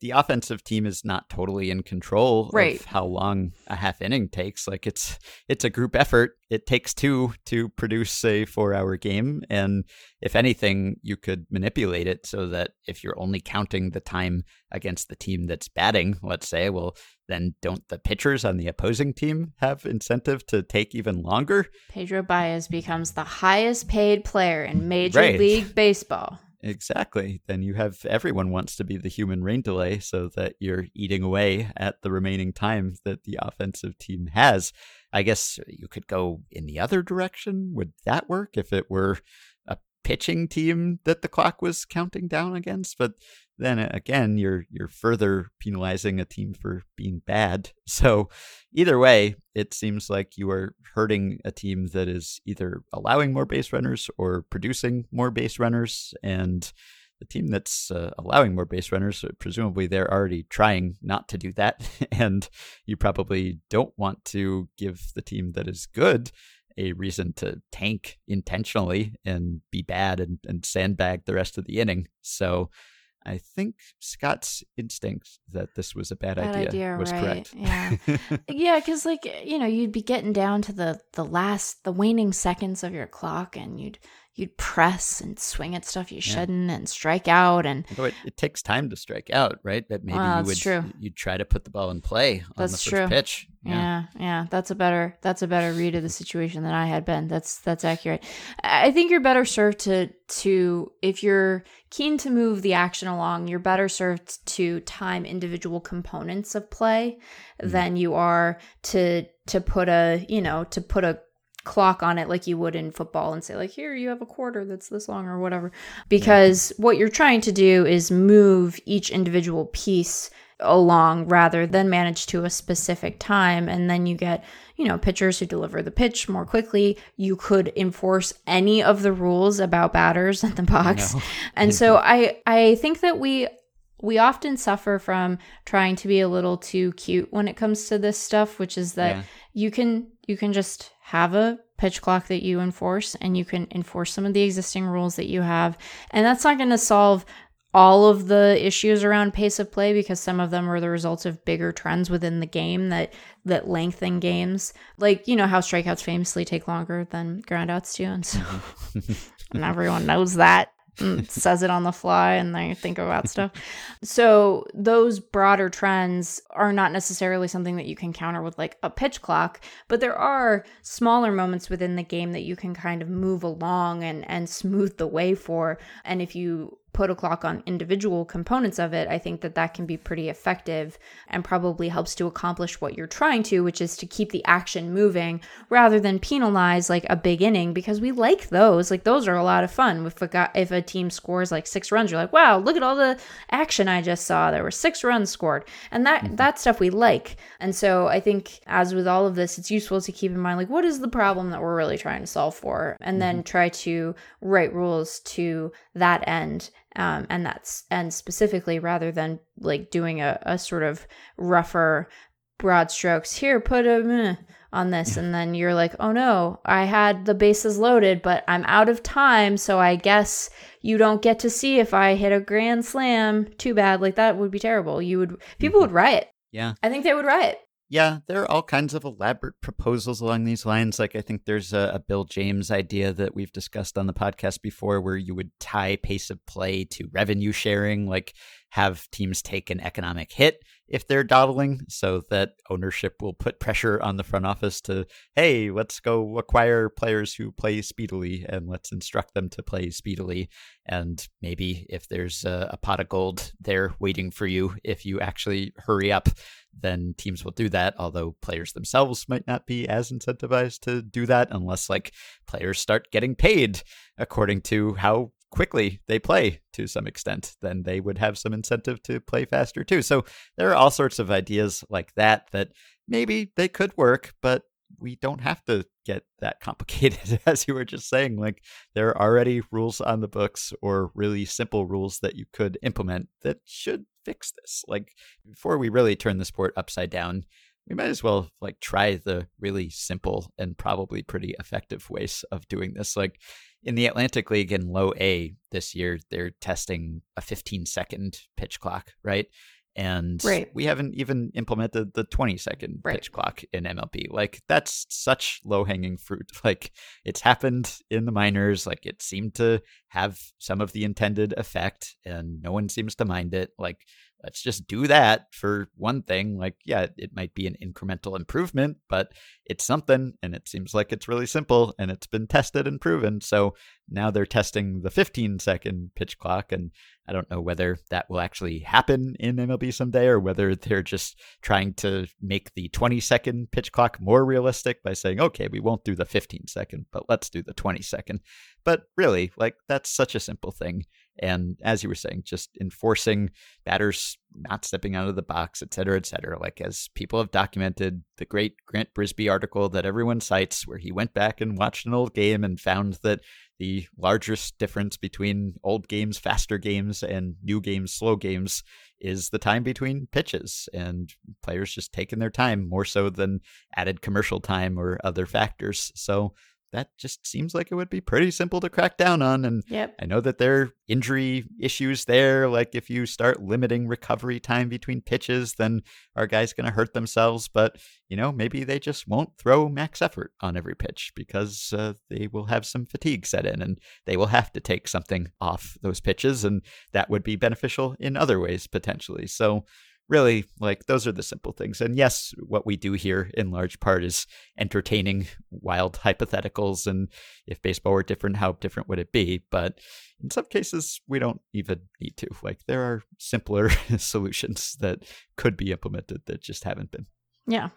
the offensive team is not totally in control Right. of how long a half inning takes. Like it's it's a group effort. It takes two to produce a four hour game. And if anything, you could manipulate it so that if you're only counting the time against the team that's batting, let's say, well, then don't the pitchers on the opposing team have incentive to take even longer? pedro baez becomes the highest paid player in major Right. league baseball Exactly. Then you have everyone wants to be the human rain delay so that you're eating away at the remaining time that the offensive team has. I guess you could go in the other direction. Would that work if it were pitching team that the clock was counting down against? But then again, you're you're further penalizing a team for being bad. So either way, it seems like you are hurting a team that is either allowing more base runners or producing more base runners. And the team that's uh, allowing more base runners, uh, presumably they're already trying not to do that. and you probably don't want to give the team that is good a reason to tank intentionally and be bad and, and sandbag the rest of the inning. So I think Scott's instinct that this was a bad, Bad idea, idea, was right, correct. yeah. yeah because like you know you'd be getting down to the the last the waning seconds of your clock and you'd you'd press and swing at stuff you shouldn't and strike out and it, it takes time to strike out, right? That maybe Well, you would true. you'd try to put the ball in play on That's the first true. pitch. yeah. yeah that's a better that's a better read of the situation than i had been that's that's accurate i I think you're better served to to if you're keen to move the action along you're better served to time individual components of play mm. than you are to to put a you know to put a clock on it like you would in football and say like here you have a quarter that's this long or whatever. Because what you're trying to do is move each individual piece along rather than manage to a specific time. And then you get you know pitchers who deliver the pitch more quickly. You could enforce any of the rules about batters in the box. and so i i think that we we often suffer from trying to be a little too cute when it comes to this stuff which is that Yeah. you can you can just have a pitch clock that you enforce and you can enforce some of the existing rules that you have. And that's not going to solve all of the issues around pace of play because some of them are the results of bigger trends within the game that that lengthen games. Like, you know how strikeouts famously take longer than groundouts do and so mm-hmm. and everyone knows that Mm, says it on the fly and they think about stuff. So those broader trends are not necessarily something that you can counter with like a pitch clock, but there are smaller moments within the game that you can kind of move along and and smooth the way for. And if you put a clock on individual components of it, I think that that can be pretty effective and probably helps to accomplish what you're trying to, which is to keep the action moving rather than penalize like a big inning because we like those. Like those are a lot of fun. If a guy, if a team scores like six runs, you're like, wow, look at all the action I just saw. There were six runs scored, and that mm-hmm. that stuff we like. And so I think as with all of this, it's useful to keep in mind like what is the problem that we're really trying to solve for, and mm-hmm. then try to write rules to that end um, and that's and specifically rather than like doing a, a sort of rougher broad strokes here put a on this and then you're like oh no i had the bases loaded but i'm out of time so i guess you don't get to see if i hit a grand slam. Too bad. Like that would be terrible. You would people would riot. Yeah. I think they would riot yeah, there are all kinds of elaborate proposals along these lines. Like I think there's a, a, Bill James idea that we've discussed on the podcast before, where you would tie pace of play to revenue sharing, like have teams take an economic hit if they're dawdling, so that ownership will put pressure on the front office to, hey, let's go acquire players who play speedily and let's instruct them to play speedily. And maybe if there's a, a pot of gold there waiting for you, if you actually hurry up then teams will do that. Although players themselves might not be as incentivized to do that unless like players start getting paid according to how quickly they play to some extent, then they would have some incentive to play faster too. So there are all sorts of ideas like that that maybe they could work, but we don't have to get that complicated as you were just saying. Like there are already rules on the books or really simple rules that you could implement that should fix this. Like before we really turn the sport upside down we might as well like try the really simple and probably pretty effective ways of doing this. Like in the Atlantic League in low A this year they're testing a 15 second pitch clock right and right. we haven't even implemented the 20 second right. pitch clock in MLB. Like that's such low hanging fruit. Like it's happened in the minors. Like it seemed to have some of the intended effect, and no one seems to mind it. Like let's just do that for one thing. Like, yeah, it might be an incremental improvement, but it's something and it seems like it's really simple and it's been tested and proven. So now they're testing the 15 second pitch clock. And I don't know whether that will actually happen in MLB someday or whether they're just trying to make the 20 second pitch clock more realistic by saying, okay, we won't do the 15 second, but let's do the 20 second. But really, like, that's such a simple thing. And as you were saying, just enforcing batters not stepping out of the box, et cetera, et cetera. Like as people have documented, the great Grant Brisbee article that everyone cites, where he went back and watched an old game and found that the largest difference between old games, faster games, and new games, slow games is the time between pitches and players just taking their time more so than added commercial time or other factors. So that just seems like it would be pretty simple to crack down on. And yep. I know that there are injury issues there. Like if you start limiting recovery time between pitches, then our guys going to hurt themselves. But, you know, maybe they just won't throw max effort on every pitch because uh, they will have some fatigue set in and they will have to take something off those pitches. And that would be beneficial in other ways potentially. So, really like those are the simple things. And yes what we do here in large part is entertaining wild hypotheticals and if baseball were different how different would it be? But in some cases we don't even need to. Like there are simpler solutions that could be implemented that just haven't been. Yeah.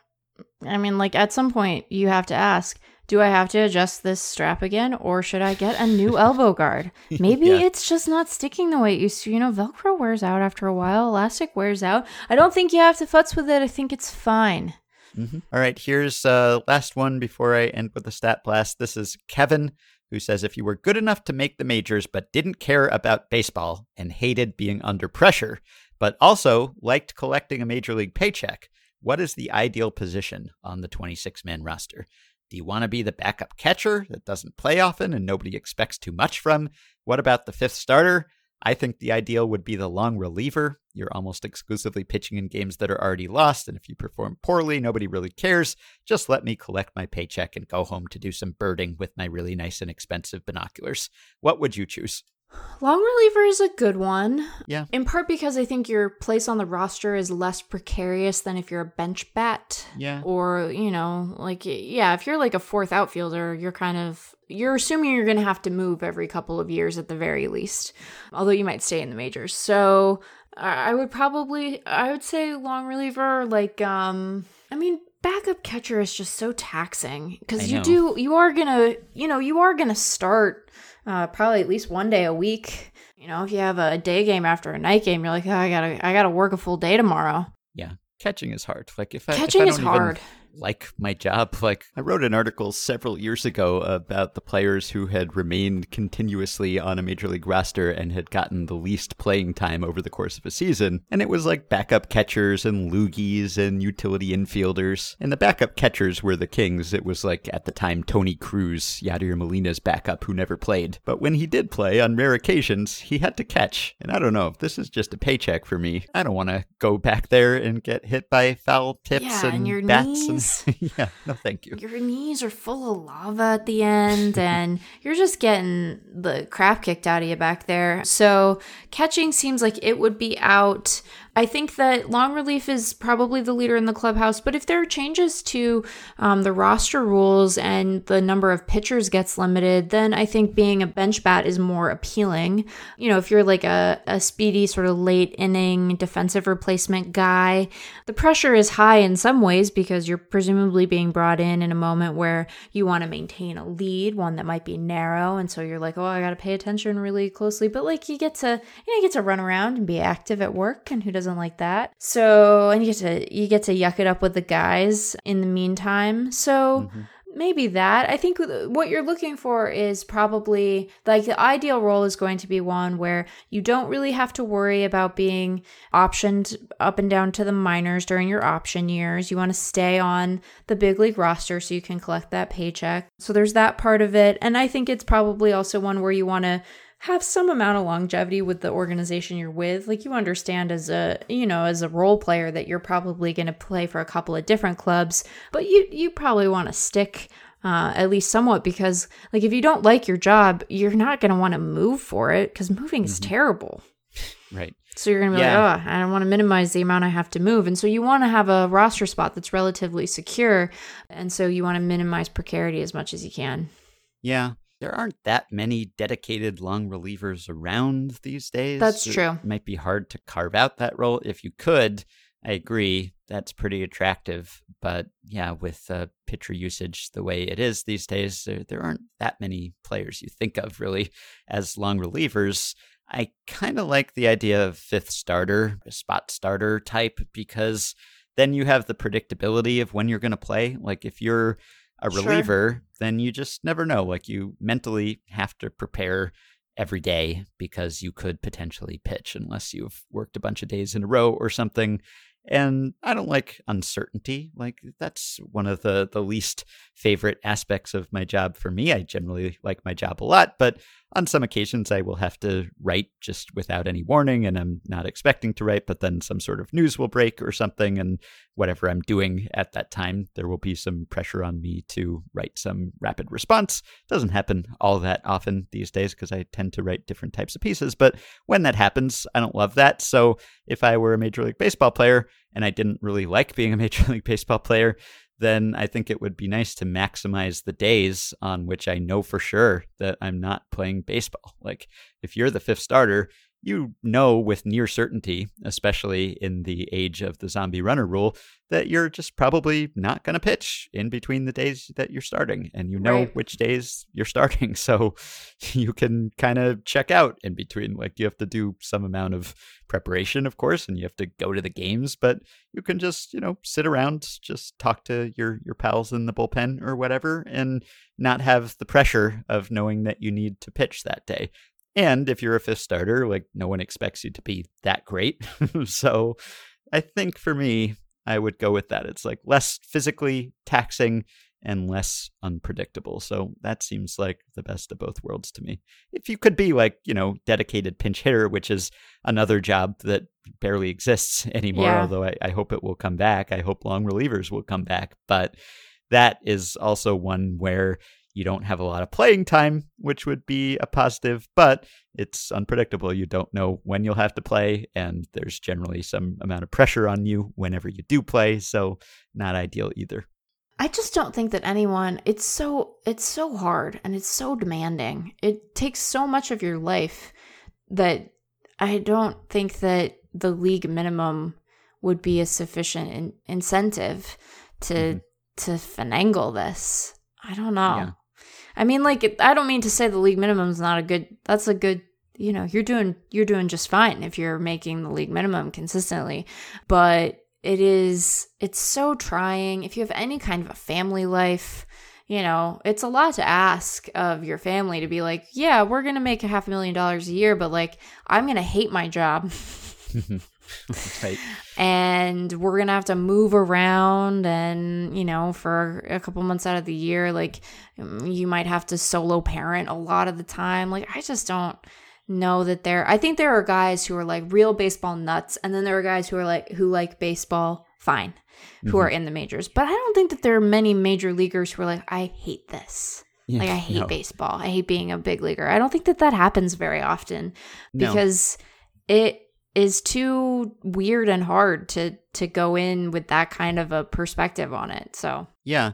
I mean, like at some point you have to ask, do I have to adjust this strap again or should I get a new elbow guard? Maybe yeah. it's just not sticking the way it used to. You know, Velcro wears out after a while, elastic wears out. I don't think you have to futz with it. I think it's fine. Mm-hmm. All right, here's uh last one before I end with the stat blast. This is Kevin who says if you were good enough to make the majors but didn't care about baseball and hated being under pressure, but also liked collecting a major league paycheck, what is the ideal position on the 26 man roster? Do you want to be the backup catcher that doesn't play often and nobody expects too much from? What about the fifth starter? I think the ideal would be the long reliever. You're almost exclusively pitching in games that are already lost, and if you perform poorly, nobody really cares. Just let me collect my paycheck and go home to do some birding with my really nice and expensive binoculars. What would you choose? Long reliever is a good one. Yeah. In part because I think your place on the roster is less precarious than if you're a bench bat. Yeah. Or, you know, like, yeah, if you're like a fourth outfielder, you're kind of, you're assuming you're going to have to move every couple of years at the very least, although you might stay in the majors. So I would probably, I would say long reliever, like, um, I mean, backup catcher is just so taxing because you do, you are going to, you know, you are going to start uh, probably at least one day a week. You know, if you have a day game after a night game, you're like, oh, I gotta, I gotta work a full day tomorrow. Yeah. Catching is hard. Like if I, if Catching I is even hard. Like my job, like I wrote an article several years ago about the players who had remained continuously on a major league roster and had gotten the least playing time over the course of a season. And it was like backup catchers and loogies and utility infielders. And the backup catchers were the kings. It was like at the time Tony Cruz, Yadier Molina's backup who never played. But when he did play on rare occasions, he had to catch. And I don't know, if this is just a paycheck for me. I don't want to go back there and get hit by foul tips Yeah, and, and your bats knees. and yeah, no thank you. Your knees are full of lava at the end, and you're just getting the crap kicked out of you back there. So, catching seems like it would be out. I think that long relief is probably the leader in the clubhouse, but if there are changes to um, the roster rules and the number of pitchers gets limited, then I think being a bench bat is more appealing. You know, if you're like a, a speedy, sort of late inning defensive replacement guy, the pressure is high in some ways because you're presumably being brought in in a moment where you want to maintain a lead, one that might be narrow. And so you're like, oh, I got to pay attention really closely. But like you get to, you know, you get to run around and be active at work. And who doesn't like that? So, and you get to, you get to yuck it up with the guys in the meantime. So, mm-hmm. maybe that. I think what you're looking for is probably like the ideal role is going to be one where you don't really have to worry about being optioned up and down to the minors during your option years. You want to stay on the big league roster so you can collect that paycheck. So there's that part of it. And i think it's probably also one where you want to have some amount of longevity with the organization you're with like you understand as a you know as a role player that you're probably going to play for a couple of different clubs but you you probably want to stick uh, at least somewhat because like if you don't like your job you're not going to want to move for it because moving is terrible Right. so you're going to be Yeah. like oh i don't want to minimize the amount i have to move and so you want to have a roster spot that's relatively secure and so you want to minimize precarity as much as you can Yeah. There aren't that many dedicated long relievers around these days. That's It true. might be hard to carve out that role. If you could, I agree. That's pretty attractive. But yeah, with uh, pitcher usage the way it is these days, there, there aren't that many players you think of really as long relievers. I kind of like the idea of fifth starter, a spot starter type, because then you have the predictability of when you're going to play. Like if you're a Sure. reliever, then you just never know. Like you mentally have to prepare every day because you could potentially pitch unless you've worked a bunch of days in a row or something. And I don't like uncertainty. Like that's one of the the least favorite aspects of my job for me. I generally like my job a lot, but on some occasions I will have to write just without any warning and I'm not expecting to write, but then some sort of news will break or something and whatever I'm doing at that time, there will be some pressure on me to write some rapid response. Doesn't happen all that often these days because I tend to write different types of pieces, but when that happens, I don't love that. So if I were a Major League Baseball player and I didn't really like being a Major League Baseball player, then I think it would be nice to maximize the days on which I know for sure that I'm not playing baseball. Like if you're the fifth starter, you know with near certainty, especially in the age of the zombie runner rule, that you're just probably not going to pitch in between the days that you're starting. And you know Right. which days you're starting. So you can kind of check out in between. Like you have to do some amount of preparation, of course, and you have to go to the games, but you can just, you know, sit around, just talk to your, your pals in the bullpen or whatever, and not have the pressure of knowing that you need to pitch that day. And if you're a fifth starter, like no one expects you to be that great. so I think for me, I would go with that. It's like less physically taxing and less unpredictable. So that seems like the best of both worlds to me. If you could be like, you know, dedicated pinch hitter, which is another job that barely exists anymore, Yeah. although I, I hope it will come back. I hope long relievers will come back. But that is also one where you don't have a lot of playing time, which would be a positive, but it's unpredictable. You don't know when you'll have to play, and there's generally some amount of pressure on you whenever you do play, so not ideal either. I just don't think that anyone it's so it's so hard and it's so demanding. It takes so much of your life that I don't think that the league minimum would be a sufficient in- incentive to Mhm. to finagle this. I don't know. Yeah. I mean like I don't mean to say the league minimum is not a good that's a good you know, you're doing you're doing just fine if you're making the league minimum consistently. But it is it's so trying if you have any kind of a family life you know it's a lot to ask of your family to be like yeah we're gonna make a half a million dollars a year but like i'm gonna hate my job right. and we're gonna have to move around and you know for a couple months out of the year like mm, you might have to solo parent a lot of the time like i just don't know that there i think there are guys who are like real baseball nuts and then there are guys who are like who like baseball fine who are in the majors but i don't think that there are many major leaguers who are like i hate this Yeah, like I hate no. baseball. I hate being a big leaguer. I don't think that that happens very often No. because it is too weird and hard to to go in with that kind of a perspective on it. So, Yeah.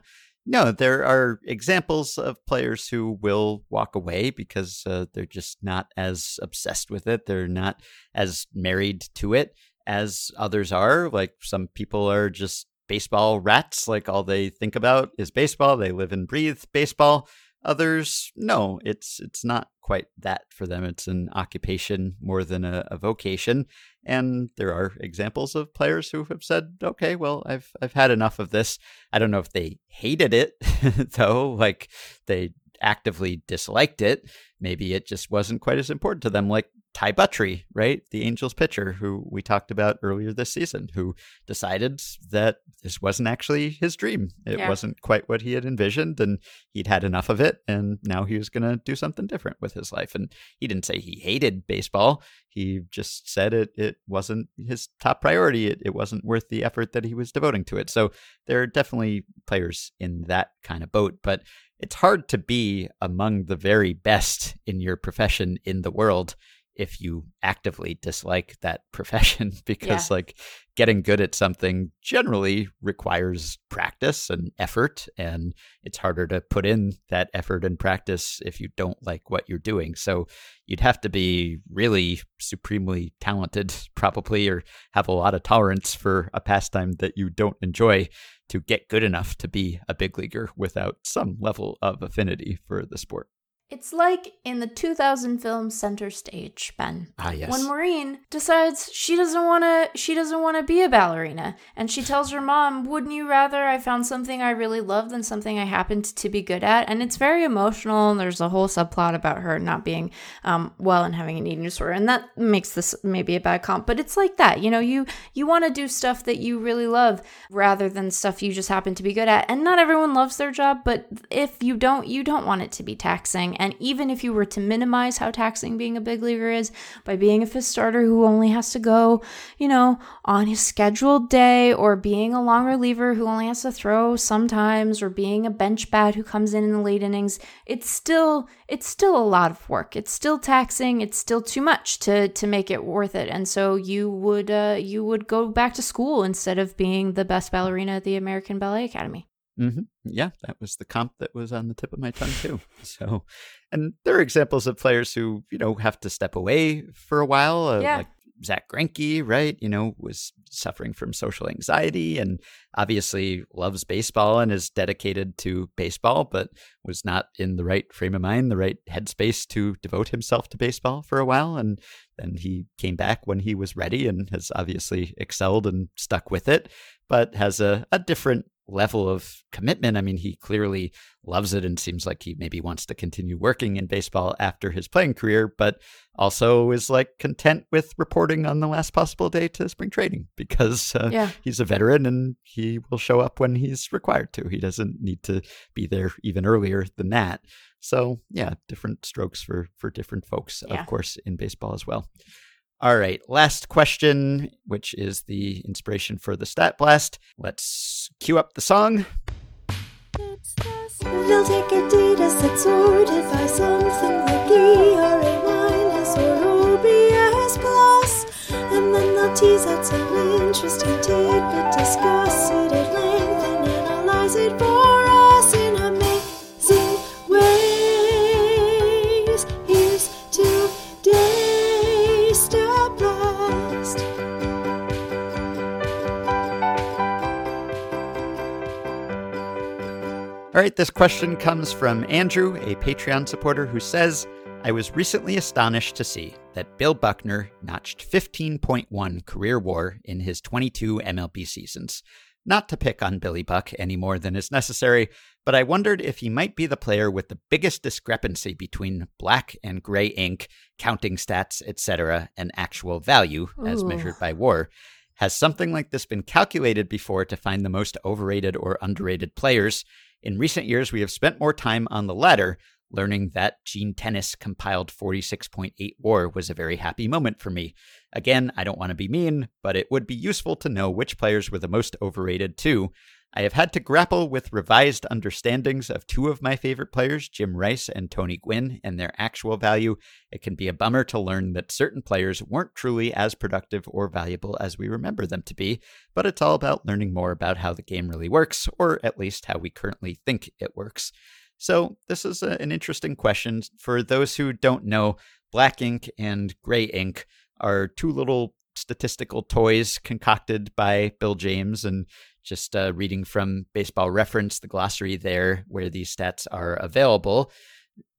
No, there are examples of players who will walk away because uh, they're just not as obsessed with it. They're not as married to it as others are. Like some people are just baseball rats. Like all they think about is baseball. They live and breathe baseball. Others, no, it's it's not quite that for them. It's an occupation more than a, a vocation. And there are examples of players who have said, "Okay, well, I've I've had enough of this." I don't know if they hated it though, like they actively disliked it. Maybe it just wasn't quite as important to them, like Ty Buttrey, right? The Angels pitcher who we talked about earlier this season, who decided that this wasn't actually his dream. It Yeah. wasn't quite what he had envisioned, and he'd had enough of it, and now he was going to do something different with his life. And he didn't say he hated baseball. He just said it it wasn't his top priority. It, it wasn't worth the effort that he was devoting to it. So there are definitely players in that kind of boat, but it's hard to be among the very best in your profession in the world if you actively dislike that profession because like getting good at something generally requires practice and effort and it's harder to put in that effort and practice if you don't like what you're doing. So you'd have to be really supremely talented probably or have a lot of tolerance for a pastime that you don't enjoy to get good enough to be a big leaguer without some level of affinity for the sport it's like in the 2000 film Center Stage, Ben. ah yes When Maureen decides she doesn't want to she doesn't want to be a ballerina and she tells her mom, "Wouldn't you rather I found something I really love than something I happened to be good at?" And it's very emotional and there's a whole subplot about her not being um, well and having an eating disorder and that makes this maybe a bad comp, but it's like that. You know, you you want to do stuff that you really love rather than stuff you just happen to be good at. And not everyone loves their job, but if you don't, you don't want it to be taxing. And even if you were to minimize how taxing being a big leaguer is by being a fifth starter who only has to go, you know, on his scheduled day, or being a long reliever who only has to throw sometimes, or being a bench bat who comes in in the late innings, it's still it's still a lot of work. It's still taxing. It's still too much to to make it worth it. And so you would uh, you would go back to school instead of being the best ballerina at the American Ballet Academy. Hmm Yeah, that was the comp that was on the tip of my tongue too. So, and there are examples of players who you know have to step away for a while, uh, Yeah. like Zack Greinke, right? You know, was suffering from social anxiety and obviously loves baseball and is dedicated to baseball, but was not in the right frame of mind, the right headspace to devote himself to baseball for a while. And then he came back when he was ready and has obviously excelled and stuck with it, but has a, a different level of commitment. I mean, he clearly loves it and seems like he maybe wants to continue working in baseball after his playing career, but also is like content with reporting on the last possible day to spring training because uh, yeah. he's a veteran and he will show up when he's required to. He doesn't need to be there even earlier than that. So, yeah, different strokes for for different folks, yeah. of course, in baseball as well. All right, last question, which is the inspiration for the stat blast. Let's cue up the song. They'll take Adidas that's sorted by something like minus or OPS plus, and then they'll tease out some interesting tidbit, discuss it at length, All right, this question comes from Andrew, a Patreon supporter, who says, I was recently astonished to see that Bill Buckner notched 15.1 career war in his 22 MLB seasons. Not to pick on Billy Buck any more than is necessary, but I wondered if he might be the player with the biggest discrepancy between black and gray ink, counting stats, etc., and actual value Ooh. as measured by war. Has something like this been calculated before to find the most overrated or underrated players? In recent years, we have spent more time on the latter, learning that Gene Tenace compiled 46.8 WAR was a very happy moment for me. Again, I don't want to be mean, but it would be useful to know which players were the most overrated too. I have had to grapple with revised understandings of two of my favorite players, Jim Rice and Tony Gwynn, and their actual value. It can be a bummer to learn that certain players weren't truly as productive or valuable as we remember them to be, but it's all about learning more about how the game really works, or at least how we currently think it works. So, this is a, an interesting question. For those who don't know, black ink and gray ink are two little statistical toys concocted by Bill James and just uh, reading from Baseball Reference, the glossary there where these stats are available.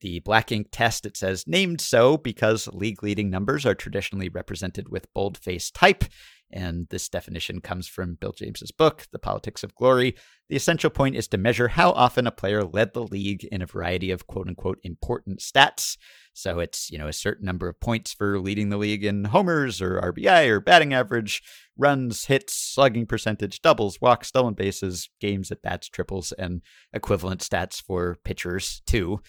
The black ink test, it says named so because league leading numbers are traditionally represented with boldface type. And this definition comes from Bill James's book, The Politics of Glory. The essential point is to measure how often a player led the league in a variety of quote unquote important stats. So it's, you know, a certain number of points for leading the league in homers or RBI or batting average, runs, hits, slugging percentage, doubles, walks, stolen bases, games at bats, triples, and equivalent stats for pitchers too.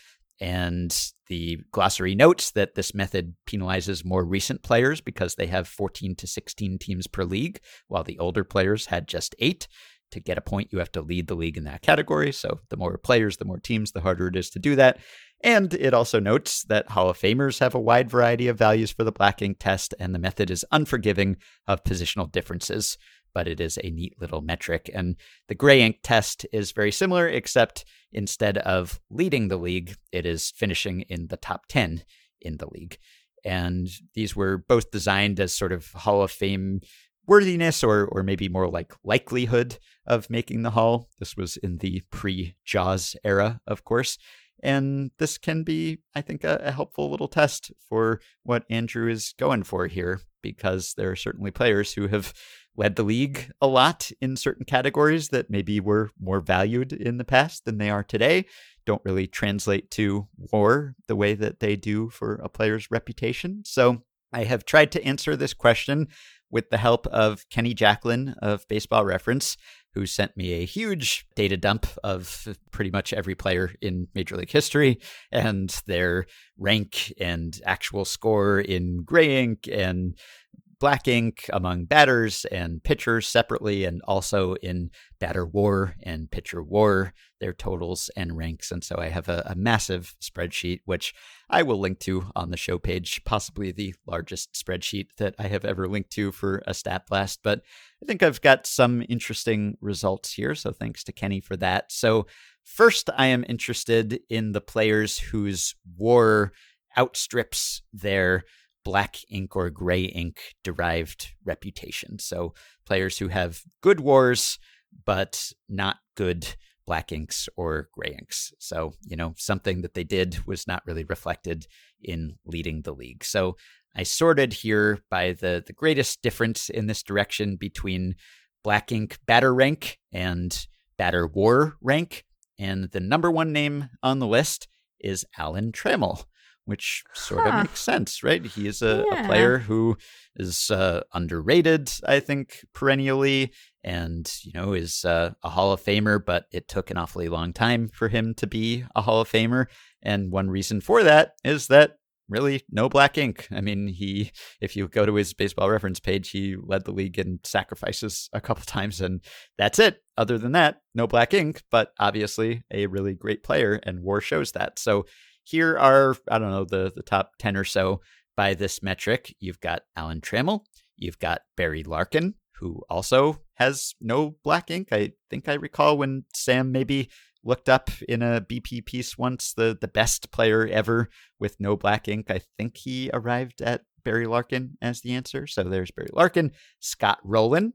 And the glossary notes that this method penalizes more recent players because they have 14 to 16 teams per league, while the older players had just eight. To get a point, you have to lead the league in that category. So the more players, the more teams, the harder it is to do that. And it also notes that Hall of Famers have a wide variety of values for the black ink test, and the method is unforgiving of positional differences, but it is a neat little metric. And the gray ink test is very similar, except instead of leading the league, it is finishing in the top 10 in the league. And these were both designed as sort of Hall of Fame worthiness or or maybe more like likelihood of making the hall. This was in the pre-Jaws era, of course. And this can be, I think, a, a, helpful little test for what Andrew is going for here, because there are certainly players who have led the league a lot in certain categories that maybe were more valued in the past than they are today, don't really translate to war the way that they do for a player's reputation. So I have tried to answer this question with the help of Kenny Jackelen of Baseball Reference who sent me a huge data dump of pretty much every player in Major League history and their rank and actual score in gray ink and black ink among batters and pitchers separately, and also in batter war and pitcher war, their totals and ranks. And so I have a, a, massive spreadsheet, which I will link to on the show page, possibly the largest spreadsheet that I have ever linked to for a stat blast. But I think I've got some interesting results here. So thanks to Kenny for that. So, first, I am interested in the players whose war outstrips their black ink or gray ink derived reputation. So players who have good wars, but not good black inks or gray inks. So, you know, something that they did was not really reflected in leading the league. So I sorted here by the, the greatest difference in this direction between black ink batter rank and batter war rank. And the number one name on the list is Alan Trammell, which sort Huh. of makes sense, right? He is a, Yeah. a player who is uh, underrated, I think, perennially, and you know is uh, a Hall of Famer. But it took an awfully long time for him to be a Hall of Famer, and one reason for that is that really no black ink. I mean, he if you go to his baseball reference page, he led the league in sacrifices a couple times, and that's it. Other than that, no black ink, but obviously a really great player, and War shows that. So here are I don't know the the top ten or so by this metric. You've got Alan Trammell, you've got Barry Larkin, who also has no black ink. I think I recall when Sam maybe looked up in a BP piece once the the best player ever with no black ink. I think he arrived at Barry Larkin as the answer. So there's Barry Larkin, Scott Rolen,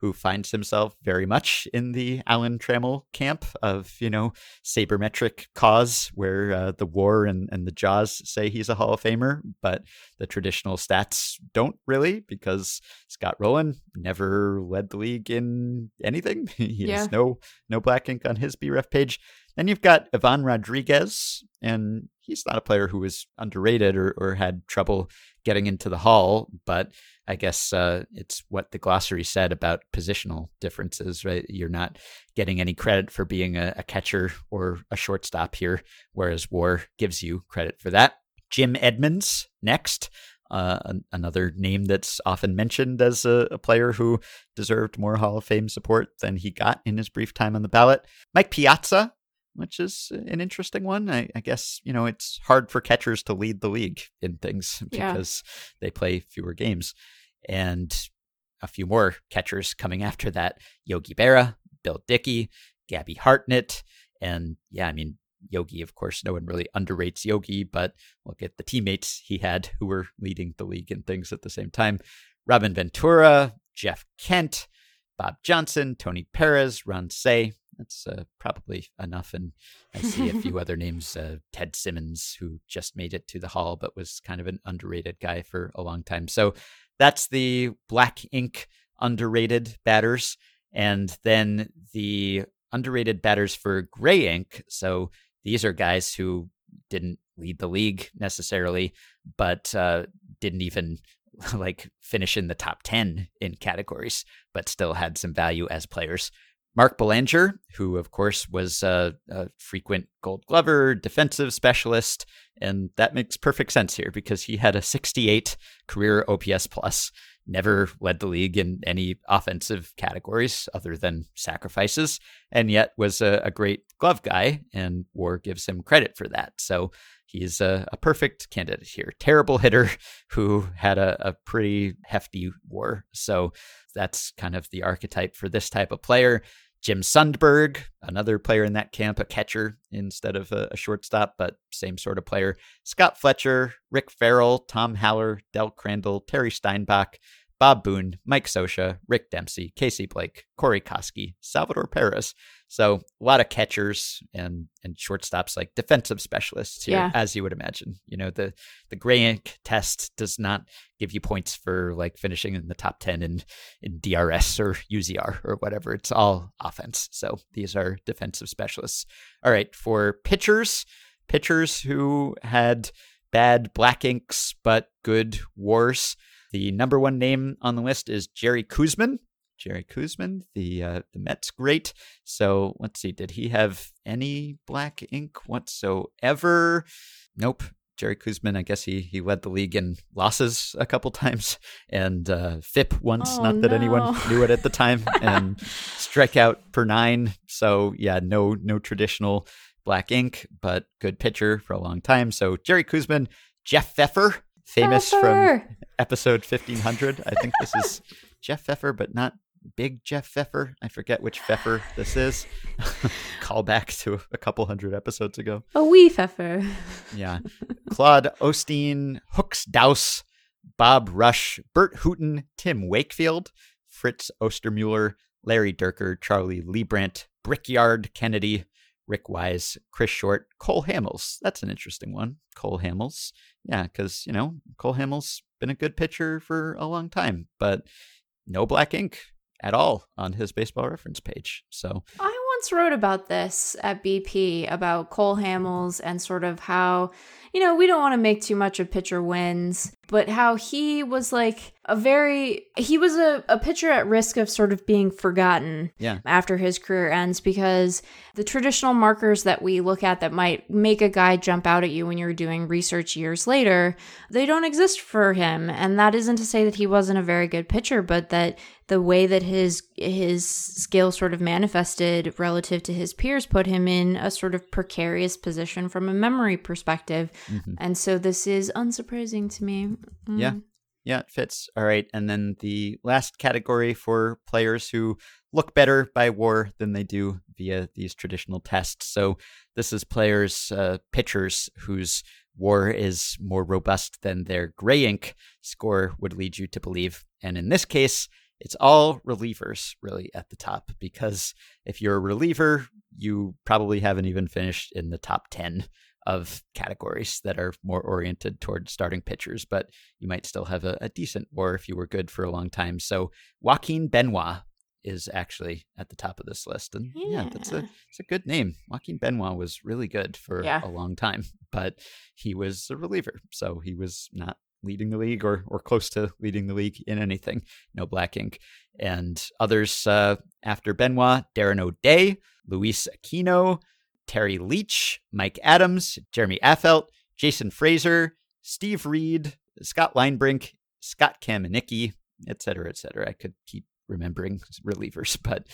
who finds himself very much in the Alan Trammell camp of, you know, sabermetric cause, where uh, the war and, and the Jaws say he's a Hall of Famer, but the traditional stats don't really, because Scott Rolen never led the league in anything. he Yeah. has no no black ink on his BREF page. Then you've got Ivan Rodriguez, and he's not a player who was underrated or, or had trouble getting into the hall, but I guess uh, it's what the glossary said about positional differences, right? You're not getting any credit for being a, a catcher or a shortstop here, whereas War gives you credit for that. Jim Edmonds next. Uh, an- another name that's often mentioned as a, a player who deserved more Hall of Fame support than he got in his brief time on the ballot. Mike Piazza, which is an interesting one. I, I guess, you know, it's hard for catchers to lead the league in things Yeah. because they play fewer games. And a few more catchers coming after that Yogi Berra, Bill Dickey, Gabby Hartnett. And yeah, I mean, Yogi, of course, no one really underrates Yogi, but look at the teammates he had who were leading the league in things at the same time. Robin Ventura, Jeff Kent, Bob Johnson, Tony Perez, Ron Cey. That's uh, probably enough. And I see a few other names. Uh, Ted Simmons, who just made it to the Hall, but was kind of an underrated guy for a long time. So that's the black ink underrated batters. And then the underrated batters for gray ink. So these are guys who didn't lead the league necessarily, but uh, didn't even like finish in the top 10 in categories, but still had some value as players. Mark Belanger, who of course was a, a frequent gold glover, defensive specialist, and that makes perfect sense here because he had a 68 career OPS plus, never led the league in any offensive categories other than sacrifices, and yet was a, a great glove guy, and War gives him credit for that. So he's a, a perfect candidate here. Terrible hitter who had a, a pretty hefty war. So that's kind of the archetype for this type of player. Jim Sundberg, another player in that camp, a catcher instead of a, a shortstop, but same sort of player. Scott Fletcher, Rick Ferrell, Tom Haller, Del Crandall, Terry Steinbach, Bob Boone, Mike Scioscia, Rick Dempsey, Casey Blake, Corey Koskie, Salvador Perez. So a lot of catchers and and shortstops like defensive specialists here, Yeah. as you would imagine. You know, the the gray ink test does not give you points for like finishing in the top ten in in DRS or UZR or whatever. It's all offense. So these are defensive specialists. All right, for pitchers, pitchers who had bad black inks but good wars. The number one name on the list is Jerry Koosman. Jerry Koosman, the uh, the Mets great. So let's see, did he have any black ink whatsoever? Nope. Jerry Koosman, I guess he he led the league in losses a couple times and uh, FIP once. Oh, not that anyone knew it at the time, and strikeout per nine. So yeah, no no traditional black ink, but good pitcher for a long time. So Jerry Koosman, Jeff Pfeffer, famous from episode 1500. I think this is Jeff Pfeffer, but not big Jeff Pfeffer. I forget which Pfeffer this is. Call back to a couple hundred episodes ago. A wee pfeffer. Yeah. Claude Osteen, Hooks Dauss, Bob Rush, Burt Hooton, Tim Wakefield, Fritz Ostermueller, Larry Dierker, Charlie Leibrandt, Brickyard Kennedy, Rick Wise, Chris Short, Cole Hamels. That's an interesting one. Cole Hamels. Yeah, because, you know, Cole Hamels been a good pitcher for a long time, but no black ink at all on his baseball reference page. So I once wrote about this at BP about Cole Hamels and sort of how you know, we don't want to make too much of pitcher wins, but how he was like a very he was a, a pitcher at risk of sort of being forgotten Yeah. after his career ends because the traditional markers that we look at that might make a guy jump out at you when you're doing research years later, they don't exist for him. And that isn't to say that he wasn't a very good pitcher, but that the way that his his skill sort of manifested relative to his peers put him in a sort of precarious position from a memory perspective. Mhm. And so this is unsurprising to me. Mm. Yeah. Yeah, it fits. All right. And then the last category for players who look better by war than they do via these traditional tests. So this is players, uh, pitchers whose war is more robust than their gray ink score would lead you to believe. And in this case, it's all relievers really at the top because if you're a reliever, you probably haven't even finished in the top 10 of categories that are more oriented toward starting pitchers, but you might still have a, a decent war if you were good for a long time. So Joaquin Benoit is actually at the top of this list. And yeah, that's a it's a good name. Joaquin Benoit was really good for Yeah. a long time, but he was a reliever. So he was not leading the league or or close to leading the league in anything. No black ink. And others uh, after Benoit, Darren O'Day, Luis Aquino, Terry Leach, Mike Adams, Jeremy Affeldt, Jason Frasor, Steve Reed, Scott Linebrink, Scott Kamieniecki, et cetera, et cetera. I could keep remembering relievers, but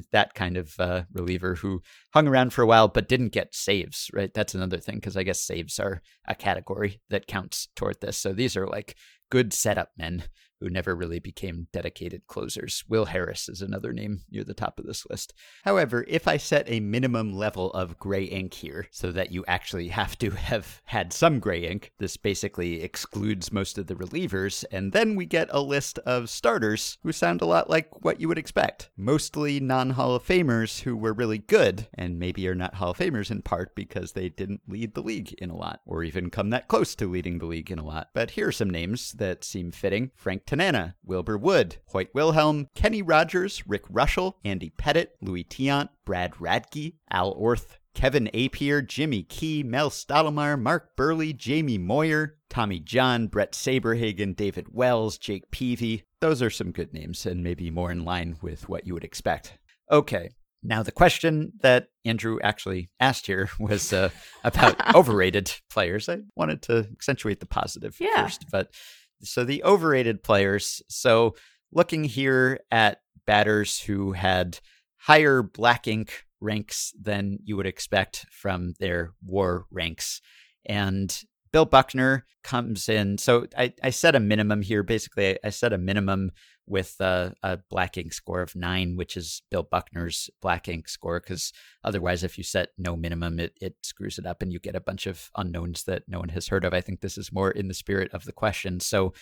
that kind of uh, reliever who hung around for a while but didn't get saves, right? That's another thing because I guess saves are a category that counts toward this. So these are like good setup men who never really became dedicated closers. Will Harris is another name near the top of this list. However, if I set a minimum level of gray ink here so that you actually have to have had some gray ink, this basically excludes most of the relievers, and then we get a list of starters who sound a lot like what you would expect. Mostly non Hall of Famers who were really good, and maybe are not Hall of Famers in part because they didn't lead the league in a lot, or even come that close to leading the league in a lot. But here are some names that seem fitting Frank Tanana, Wilbur Wood, Hoyt Wilhelm, Kenny Rogers, Rick Reuschel, Andy Pettitte, Luis Tiant, Brad Radke, Al Orth, Kevin Appier, Jimmy Key, Mel Stottlemyre, Mark Buehrle, Jamie Moyer, Tommy John, Bret Saberhagen, David Wells, Jake Peavy. Those are some good names and maybe more in line with what you would expect. Okay. Now, the question that Andrew actually asked here was uh, about overrated players. I wanted to accentuate the positive Yeah. first, but so the overrated players. So looking here at batters who had higher black ink ranks than you would expect from their war ranks. And Bill Buckner comes in. So I, I set a minimum here. Basically, I, I set a minimum with a black ink score of nine, which is Bill Buckner's black ink score. Because otherwise, if you set no minimum, it, it screws it up and you get a bunch of unknowns that no one has heard of. I think this is more in the spirit of the question. So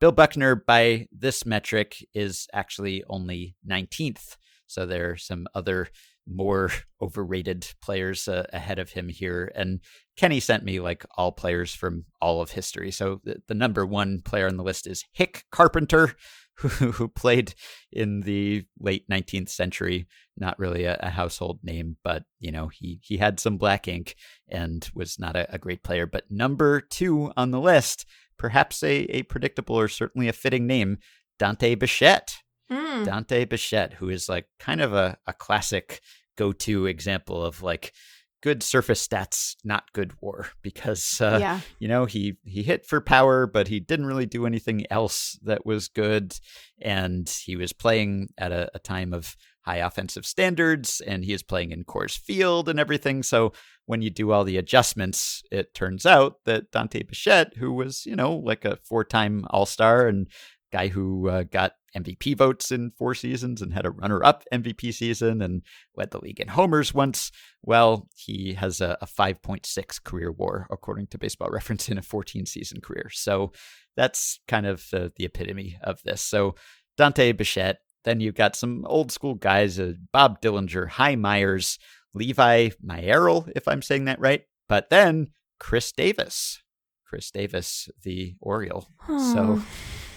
Bill Buckner, by this metric, is actually only 19th. So there are some other more overrated players uh, ahead of him here. And Kenny sent me like all players from all of history. So the, the number one player on the list is Hick Carpenter, who, who played in the late 19th century. Not really a, a household name, but you know he he had some black ink and was not a, a great player. But number two on the list, perhaps a, a predictable or certainly a fitting name, Dante Bichette. Hmm. Dante Bichette, who is like kind of a, a classic go to example of like good surface stats, not good war, because uh, yeah. you know he he hit for power, but he didn't really do anything else that was good, and he was playing at a, a time of high offensive standards, and he is playing in Coors Field and everything. So when you do all the adjustments, it turns out that Dante Bichette, who was you know like a four time All Star and guy who uh, got MVP votes in four seasons and had a runner up MVP season and led the league in homers once. Well, he has a, a 5.6 career war, according to baseball reference, in a 14 season career. So that's kind of uh, the epitome of this. So Dante Bichette. Then you've got some old school guys, uh, Bob Dillinger, Hy Myers, Levi Meyerle, if I'm saying that right. But then Chris Davis. Chris Davis, the Oriole. So Oh.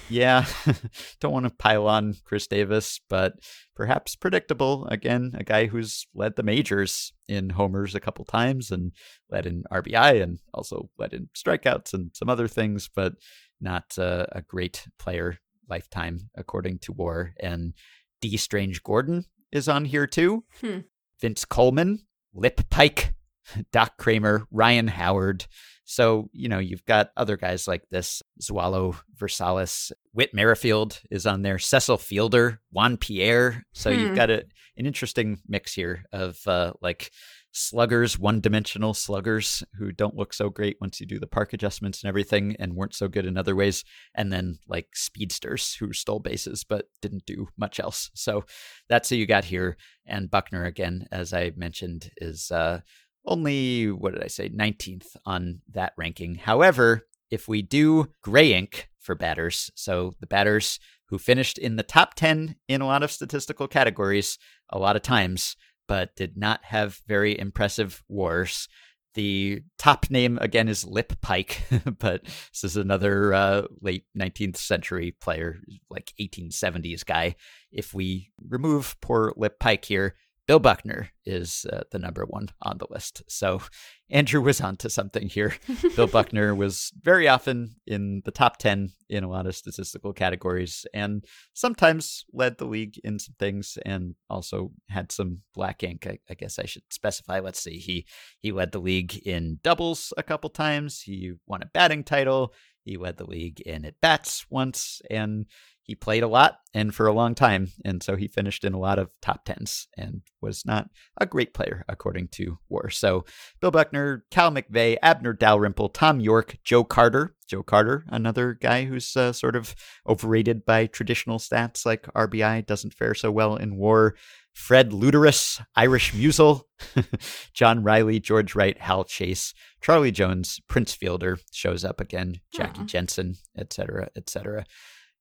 Yeah, don't want to pile on Chris Davis, but perhaps predictable. Again, a guy who's led the majors in homers a couple times and led in RBI and also led in strikeouts and some other things, but not uh, a great player lifetime, according to WAR. And Dee Strange-Gordon is on here too. Hmm. Vince Coleman, Lip Pike, Doc Cramer, Ryan Howard. So, you know, you've got other guys like this Zoilo Versalles, Whit Merrifield is on there, Cecil Fielder, Juan Pierre. So Hmm. you've got a, an interesting mix here of uh, like sluggers, one dimensional sluggers who don't look so great once you do the park adjustments and everything and weren't so good in other ways. And then like speedsters who stole bases but didn't do much else. So that's who you got here. And Buckner, again, as I mentioned, is uh, only, what did I say, 19th on that ranking. However, if we do gray ink for batters, so the batters who finished in the top 10 in a lot of statistical categories a lot of times, but did not have very impressive wars. The top name again is Lip Pike, but this is another uh, late 19th century player, like 1870s guy. If we remove poor Lip Pike here, Bill Buckner is uh, the number one on the list. So Andrew was onto something here. Bill Buckner was very often in the top 10 in a lot of statistical categories and sometimes led the league in some things and also had some black ink. I, I guess I should specify. Let's see. He he led the league in doubles a couple times. He won a batting title. He led the league in at bats once and he played a lot and for a long time. And so he finished in a lot of top tens and was not a great player, according to War. So Bill Buckner, Cal McVey, Abner Dalrymple, Tom York, Joe Carter. Joe Carter, another guy who's uh, sort of overrated by traditional stats like RBI, doesn't fare so well in war. Fred Luderus, Irish Meusel, John Riley, George Wright, Hal Chase, Charlie Jones, Prince Fielder shows up again, Jackie. Jensen, etc., etc.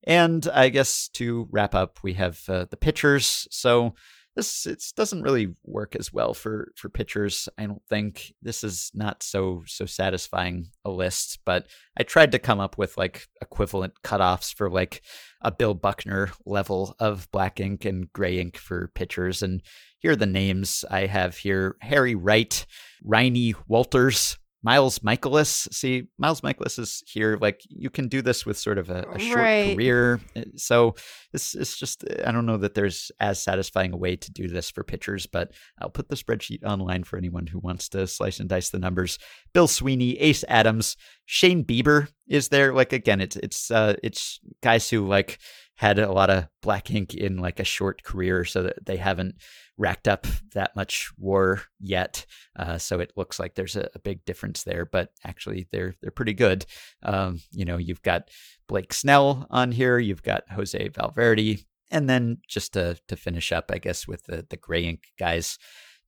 And I guess to wrap up, we have uh, the pitchers. So this it doesn't really work as well for for pitchers. I don't think this is not so so satisfying a list. But I tried to come up with like equivalent cutoffs for like a Bill Buckner level of black ink and gray ink for pitchers. And here are the names I have here: Harry Wright, Riney Walters. Miles Mikolas. See, Miles Mikolas is here. Like you can do this with sort of a, a short Right. career. Uh, So this is just I don't know that there's as satisfying a way to do this for pitchers, but I'll put the spreadsheet online for anyone who wants to slice and dice the numbers. Bill Sweeney, Ace Adams, Shane Bieber is there. Like again, it's it's uh it's guys who like had a lot of black ink in like a short career, so that they haven't racked up that much war yet. Uh, so it looks like there's a, a big difference there, but actually they're they're pretty good. Um, you know, you've got Blake Snell on here, you've got Jose Valverde, and then just to to finish up, I guess with the the gray ink guys.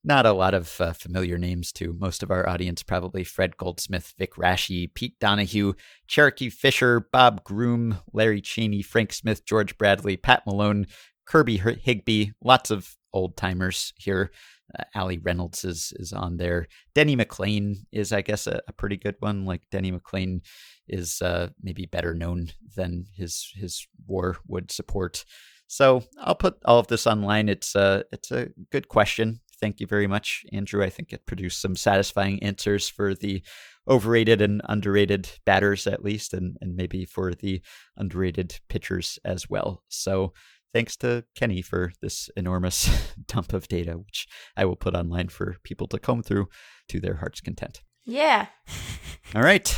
Not a lot of uh, familiar names to most of our audience, probably Fred Goldsmith, Vic Raschi, Pete Donohue, Cherokee Fisher, Bob Groom, Larry Cheney, Frank Smith, George Bradley, Pat Malone, Kirby Hi- Higbe, lots of old timers here. Uh, Allie Reynolds is is on there. Denny McLain is, I guess, a, a pretty good one. Like Denny McLain is uh, maybe better known than his his war would support. So I'll put all of this online. It's a it's a good question. Thank you very much, Andrew. I think it produced some satisfying answers for the overrated and underrated batters, at least, and, and maybe for the underrated pitchers as well. So thanks to Kenny for this enormous dump of data, which I will put online for people to comb through to their heart's content. Yeah. All right.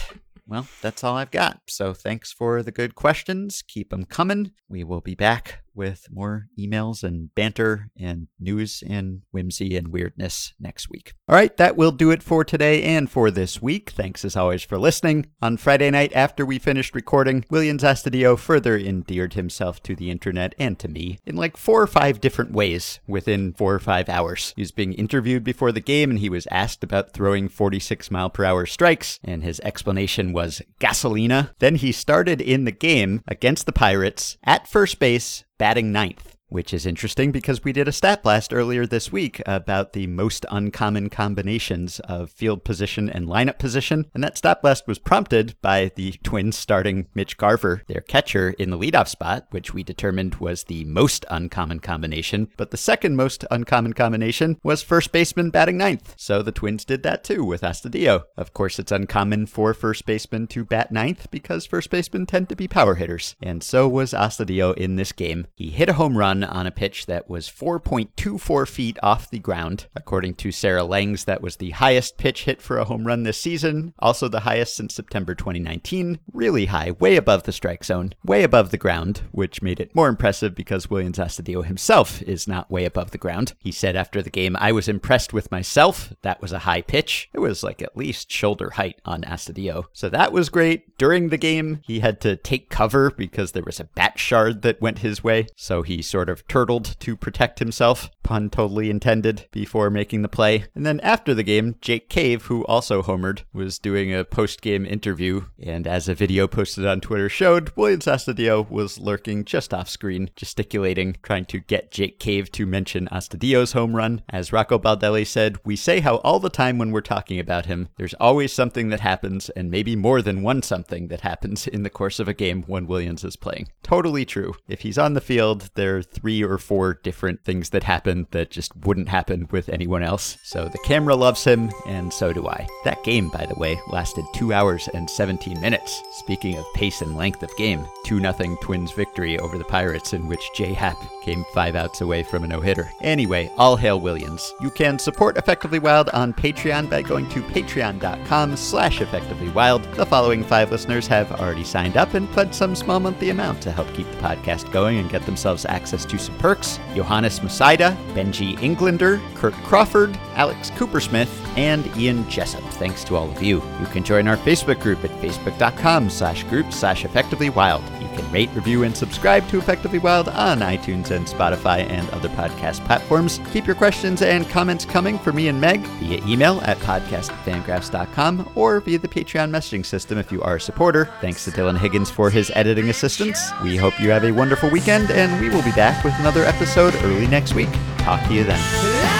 Well, that's all I've got. So thanks for the good questions. Keep them coming. We will be back with more emails and banter and news and whimsy and weirdness next week. All right, that will do it for today and for this week. Thanks as always for listening. On Friday night after we finished recording, Willians Astudillo further endeared himself to the internet and to me in like four or five different ways within four or five hours. He was being interviewed before the game and he was asked about throwing 46 mile per hour strikes, and his explanation was gasolina. Then he started in the game against the Pirates at first base batting ninth. Which is interesting because we did a stat blast earlier this week about the most uncommon combinations of field position and lineup position. And that stat blast was prompted by the Twins starting Mitch Garver, their catcher, in the leadoff spot, which we determined was the most uncommon combination. But the second most uncommon combination was first baseman batting ninth. So the Twins did that too with Astudillo. Of course, it's uncommon for first baseman to bat ninth because first basemen tend to be power hitters. And so was Astudillo in this game. He hit a home run on a pitch that was 4.24 feet off the ground. According to Sarah Langs, that was the highest pitch hit for a home run this season, also the highest since September 2019. Really high, way above the strike zone, way above the ground, which made it more impressive because Willians Astudillo himself is not way above the ground. He said after the game, I was impressed with myself. That was a high pitch. It was like at least shoulder height on Astudillo. So that was great. During the game, he had to take cover because there was a bat shard that went his way. So he sort of turtled to protect himself, pun totally intended, before making the play. And then after the game, Jake Cave, who also homered, was doing a post game interview. And as a video posted on Twitter showed, Willians Astudillo was lurking just off screen, gesticulating, trying to get Jake Cave to mention Astudillo's home run. As Rocco Baldelli said, We say how all the time when we're talking about him, there's always something that happens, and maybe more than one something that happens in the course of a game when Willians is playing. Totally true. If he's on the field, there are three or four different things that happen that just wouldn't happen with anyone else. So the camera loves him, and so do I. That game, by the way, lasted 2 hours and 17 minutes. Speaking of pace and length of game, 2 0 Twins victory over the Pirates, in which J Happ came five outs away from a no hitter. Anyway, all hail Willians. You can support Effectively Wild on Patreon by going to patreon.com slash effectivelywild. The following five listeners have already signed up and pledged some small monthly amount to help keep the podcast going and get themselves access to some perks. Johannes Musaida, Benji Englander, Kurt Crawford, Alex Coopersmith, and Ian Jessup. Thanks to all of you. You can join our Facebook group at facebook.com slash group slash effectivelywild. You can rate, review, and subscribe to Effectively Wild on iTunes and Spotify and other podcast platforms. Keep your questions and comments coming for me and Meg via email at podcast@fangraphs.com or via the Patreon messaging system if you are a supporter. Thanks to Dylan Higgins for his editing assistance. We hope you have a wonderful weekend, and we will be back with another episode early next week. Talk to you then.